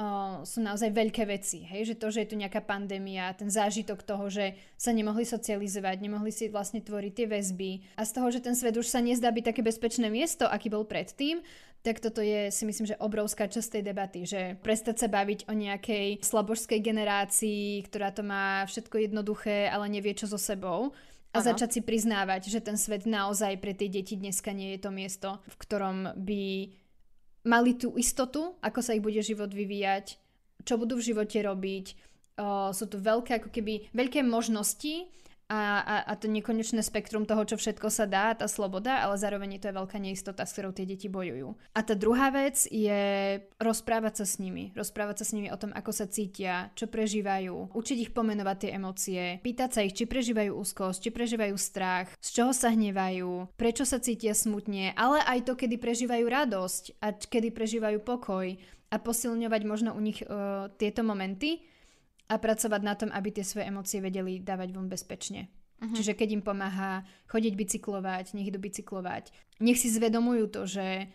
Uh, sú naozaj veľké veci. Hej? Že to, že je tu nejaká pandémia, ten zážitok toho, že sa nemohli socializovať, nemohli si vlastne tvoriť tie väzby a z toho, že ten svet už sa nezdá byť také bezpečné miesto, aký bol predtým, tak toto je si myslím, že obrovská časť tej debaty, že prestať sa baviť o nejakej slabožskej generácii, ktorá to má všetko jednoduché, ale nevie čo so sebou a ano. začať si priznávať, že ten svet naozaj pre tie deti dneska nie je to miesto, v ktorom by mali tú istotu, ako sa ich bude život vyvíjať, čo budú v živote robiť. O, sú tu veľké, ako keby, veľké možnosti a, a, a to nekonečné spektrum toho, čo všetko sa dá, tá sloboda, ale zároveň to je veľká neistota, s ktorou tie deti bojujú. A tá druhá vec je rozprávať sa s nimi. Rozprávať sa s nimi o tom, ako sa cítia, čo prežívajú, učiť ich pomenovať tie emócie, pýtať sa ich, či prežívajú úzkosť, či prežívajú strach, z čoho sa hnevajú, prečo sa cítia smutne, ale aj to, kedy prežívajú radosť a kedy prežívajú pokoj a posilňovať možno u nich uh, tieto momenty a pracovať na tom, aby tie svoje emócie vedeli dávať von bezpečne. Uh-huh. Čiže keď im pomáha chodiť bicyklovať, nech idú bicyklovať, nech si zvedomujú to, že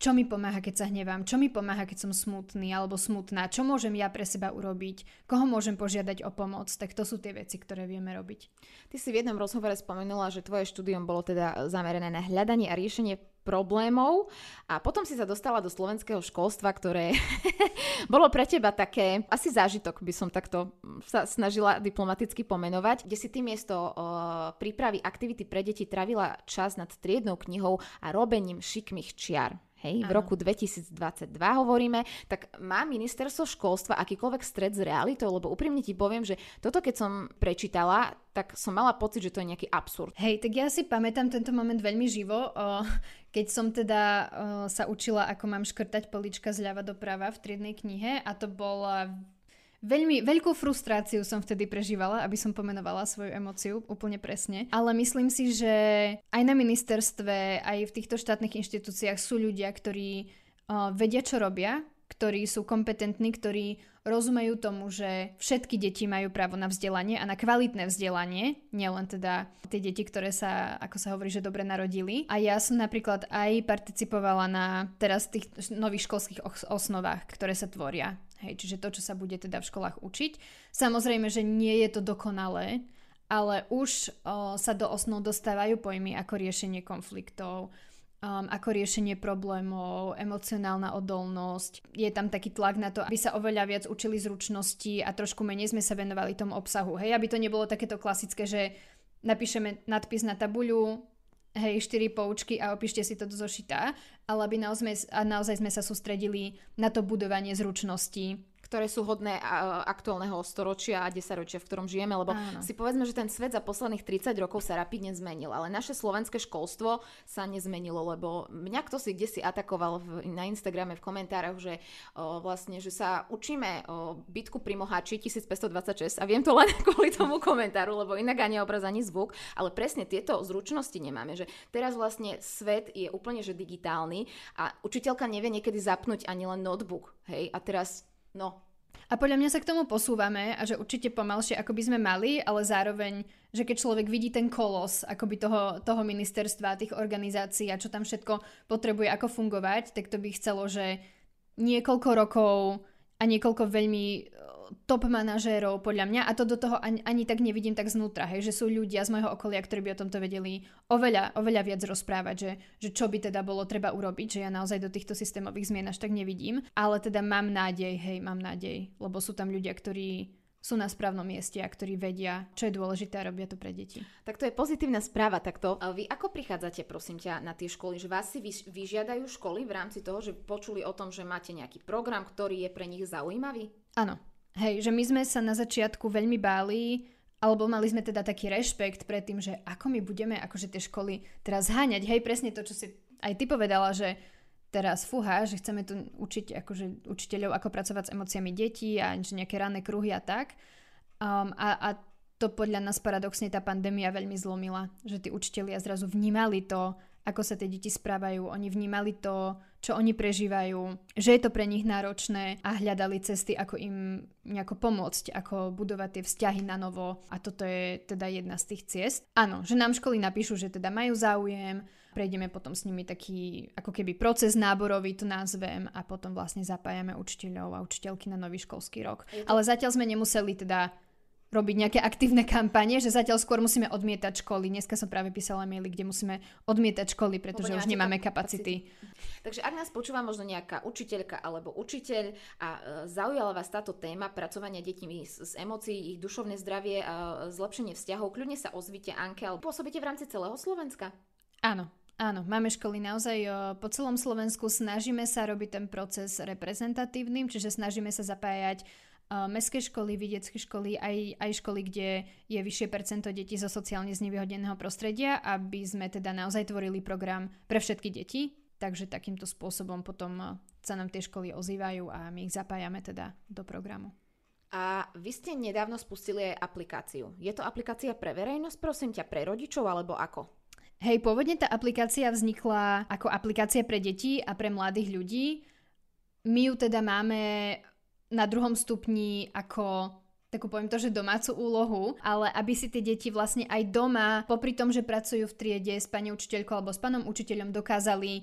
čo mi pomáha, keď sa hnevám, čo mi pomáha, keď som smutný alebo smutná, čo môžem ja pre seba urobiť, koho môžem požiadať o pomoc, tak to sú tie veci, ktoré vieme robiť. Ty si v jednom rozhovore spomenula, že tvoje štúdium bolo teda zamerané na hľadanie a riešenie problémov a potom si sa dostala do slovenského školstva, ktoré bolo pre teba také, asi zážitok by som takto sa snažila diplomaticky pomenovať, kde si ty miesto uh, prípravy aktivity pre deti travila čas nad triednou knihou a robením šikmých čiar hej, v roku 2022 hovoríme, tak má ministerstvo školstva akýkoľvek stred s realitou, lebo úprimne ti poviem, že toto keď som prečítala, tak som mala pocit, že to je nejaký absurd. Hej, tak ja si pamätám tento moment veľmi živo, keď som teda sa učila, ako mám škrtať polička zľava doprava v triednej knihe a to bola Veľmi, veľkú frustráciu som vtedy prežívala, aby som pomenovala svoju emociu úplne presne. Ale myslím si, že aj na ministerstve, aj v týchto štátnych inštitúciách sú ľudia, ktorí uh, vedia, čo robia, ktorí sú kompetentní, ktorí rozumejú tomu, že všetky deti majú právo na vzdelanie a na kvalitné vzdelanie, nielen teda tie deti, ktoré sa, ako sa hovorí, že dobre narodili. A ja som napríklad aj participovala na teraz tých nových školských osnovách, ktoré sa tvoria. Hej, čiže to, čo sa bude teda v školách učiť. Samozrejme, že nie je to dokonalé, ale už o, sa do osnov dostávajú pojmy ako riešenie konfliktov, um, ako riešenie problémov, emocionálna odolnosť. Je tam taký tlak na to, aby sa oveľa viac učili zručnosti a trošku menej sme sa venovali tomu obsahu. Hej, aby to nebolo takéto klasické, že napíšeme nadpis na tabuľu, hej, 4 poučky a opíšte si to do zošita, ale aby naozaj, naozaj sme sa sústredili na to budovanie zručností, ktoré sú hodné aktuálneho storočia a desaťročia, v ktorom žijeme, lebo Áno. si povedzme, že ten svet za posledných 30 rokov sa rapidne zmenil, ale naše slovenské školstvo sa nezmenilo, lebo mňa kto si kde si atakoval v, na Instagrame v komentároch, že o, vlastne, že sa učíme o bitku pri Mohači 1526 a viem to len kvôli tomu komentáru, lebo inak ani obraz, ani zvuk, ale presne tieto zručnosti nemáme, že teraz vlastne svet je úplne že digitálny a učiteľka nevie niekedy zapnúť ani len notebook, hej, a teraz No. A podľa mňa sa k tomu posúvame a že určite pomalšie, ako by sme mali, ale zároveň, že keď človek vidí ten kolos akoby toho, toho ministerstva, tých organizácií a čo tam všetko potrebuje, ako fungovať, tak to by chcelo, že niekoľko rokov a niekoľko veľmi top manažérov podľa mňa a to do toho ani, ani tak nevidím tak znútra, hej, že sú ľudia z môjho okolia, ktorí by o tomto vedeli oveľa, oveľa viac rozprávať, že, že čo by teda bolo treba urobiť, že ja naozaj do týchto systémových zmien až tak nevidím, ale teda mám nádej, hej, mám nádej, lebo sú tam ľudia, ktorí sú na správnom mieste a ktorí vedia, čo je dôležité a robia to pre deti. Tak to je pozitívna správa. Takto vy ako prichádzate, prosím ťa, na tie školy? Že vás si vyžiadajú školy v rámci toho, že počuli o tom, že máte nejaký program, ktorý je pre nich zaujímavý? Áno, Hej, že my sme sa na začiatku veľmi báli, alebo mali sme teda taký rešpekt pred tým, že ako my budeme akože tie školy teraz háňať. Hej, presne to, čo si aj ty povedala, že teraz fúha, že chceme tu učiť akože učiteľov, ako pracovať s emóciami detí a nejaké ranné kruhy a tak. Um, a, a to podľa nás paradoxne tá pandémia veľmi zlomila, že tí učitelia zrazu vnímali to, ako sa tie deti správajú, oni vnímali to, čo oni prežívajú, že je to pre nich náročné a hľadali cesty, ako im nejako pomôcť, ako budovať tie vzťahy na novo a toto je teda jedna z tých ciest. Áno, že nám školy napíšu, že teda majú záujem, prejdeme potom s nimi taký ako keby proces náborový, to nazvem a potom vlastne zapájame učiteľov a učiteľky na nový školský rok. Ale zatiaľ sme nemuseli teda robiť nejaké aktívne kampanie, že zatiaľ skôr musíme odmietať školy. Dneska som práve písala maily, kde musíme odmietať školy, pretože už nemáme kapacity. kapacity. Takže ak nás počúva možno nejaká učiteľka alebo učiteľ a e, zaujala vás táto téma pracovania deťmi s, s emócií, ich dušovné zdravie, a zlepšenie vzťahov, kľudne sa ozvite Anke, ale pôsobíte v rámci celého Slovenska? Áno, Áno, máme školy naozaj o, po celom Slovensku. Snažíme sa robiť ten proces reprezentatívnym, čiže snažíme sa zapájať mestské školy, vidiecké školy, aj, aj školy, kde je vyššie percento detí zo sociálne znevýhodneného prostredia, aby sme teda naozaj tvorili program pre všetky deti. Takže takýmto spôsobom potom sa nám tie školy ozývajú a my ich zapájame teda do programu. A vy ste nedávno spustili aj aplikáciu. Je to aplikácia pre verejnosť, prosím ťa, pre rodičov alebo ako? Hej, pôvodne tá aplikácia vznikla ako aplikácia pre deti a pre mladých ľudí. My ju teda máme na druhom stupni ako takú poviem to, že domácu úlohu, ale aby si tie deti vlastne aj doma, popri tom, že pracujú v triede s pani učiteľkou alebo s pánom učiteľom, dokázali e,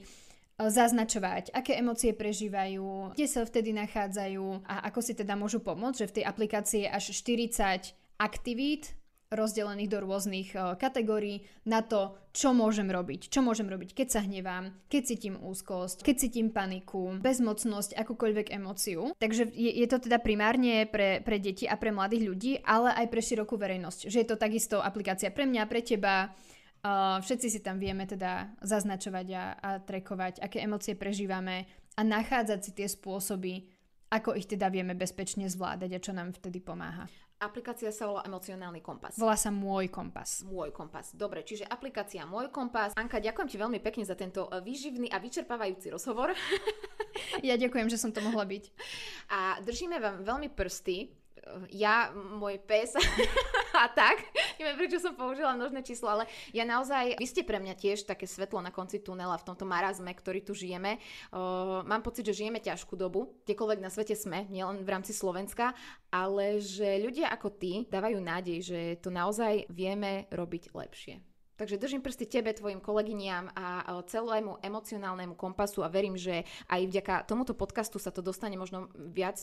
zaznačovať, aké emócie prežívajú, kde sa vtedy nachádzajú a ako si teda môžu pomôcť, že v tej aplikácii je až 40 aktivít, rozdelených do rôznych uh, kategórií na to, čo môžem robiť. Čo môžem robiť, keď sa hnevám, keď cítim úzkosť, keď cítim paniku, bezmocnosť, akúkoľvek emóciu. Takže je, je to teda primárne pre, pre deti a pre mladých ľudí, ale aj pre širokú verejnosť. Že je to takisto aplikácia pre mňa, pre teba, Uh, všetci si tam vieme teda zaznačovať a, a trekovať, aké emócie prežívame a nachádzať si tie spôsoby, ako ich teda vieme bezpečne zvládať a čo nám vtedy pomáha. Aplikácia sa volá Emocionálny kompas. Volá sa Môj kompas. Môj kompas. Dobre, čiže aplikácia Môj kompas. Anka, ďakujem ti veľmi pekne za tento e, výživný a vyčerpávajúci rozhovor. ja ďakujem, že som to mohla byť. A držíme vám veľmi prsty. Ja, môj pes a tak. Neviem, prečo som použila množné číslo, ale ja naozaj, vy ste pre mňa tiež také svetlo na konci tunela v tomto marazme, ktorý tu žijeme. Uh, mám pocit, že žijeme ťažkú dobu, kdekoľvek na svete sme, nielen v rámci Slovenska, ale že ľudia ako ty dávajú nádej, že to naozaj vieme robiť lepšie. Takže držím prsty tebe, tvojim kolegyniam a celému emocionálnemu kompasu a verím, že aj vďaka tomuto podcastu sa to dostane možno viac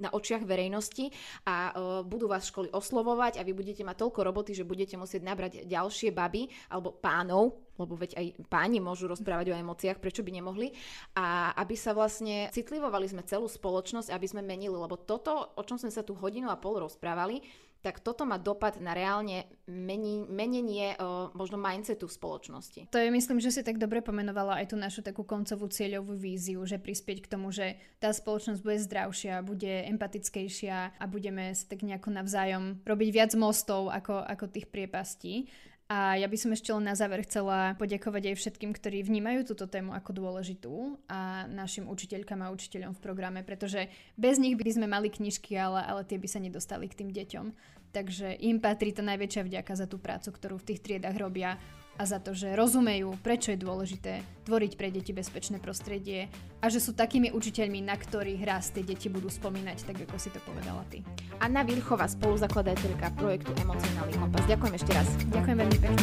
na očiach verejnosti a budú vás školy oslovovať a vy budete mať toľko roboty, že budete musieť nabrať ďalšie baby alebo pánov, lebo veď aj páni môžu rozprávať o emóciách, prečo by nemohli. A aby sa vlastne citlivovali sme celú spoločnosť, aby sme menili, lebo toto, o čom sme sa tu hodinu a pol rozprávali, tak toto má dopad na reálne mení, menenie o, možno mindsetu v spoločnosti. To je, myslím, že si tak dobre pomenovala aj tú našu takú koncovú cieľovú víziu, že prispieť k tomu, že tá spoločnosť bude zdravšia, bude empatickejšia a budeme sa tak nejako navzájom robiť viac mostov ako, ako tých priepastí. A ja by som ešte len na záver chcela poďakovať aj všetkým, ktorí vnímajú túto tému ako dôležitú a našim učiteľkám a učiteľom v programe, pretože bez nich by sme mali knižky, ale, ale tie by sa nedostali k tým deťom. Takže im patrí tá najväčšia vďaka za tú prácu, ktorú v tých triedách robia a za to, že rozumejú, prečo je dôležité tvoriť pre deti bezpečné prostredie a že sú takými učiteľmi, na ktorých raz tie deti budú spomínať, tak ako si to povedala ty. Anna Virchová, spoluzakladateľka projektu Emocionálny kompas. Ďakujem ešte raz. Ďakujem veľmi pekne.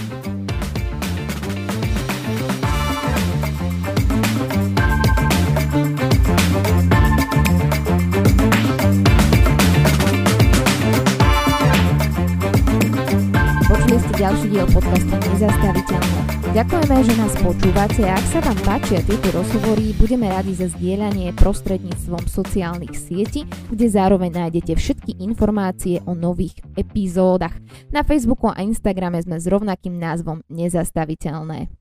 Ďalší diel podcastu Nezastaviteľné. Ďakujeme, že nás počúvate a ak sa vám páčia tieto rozhovory, budeme radi za zdieľanie prostredníctvom sociálnych sietí, kde zároveň nájdete všetky informácie o nových epizódach. Na Facebooku a Instagrame sme s rovnakým názvom Nezastaviteľné.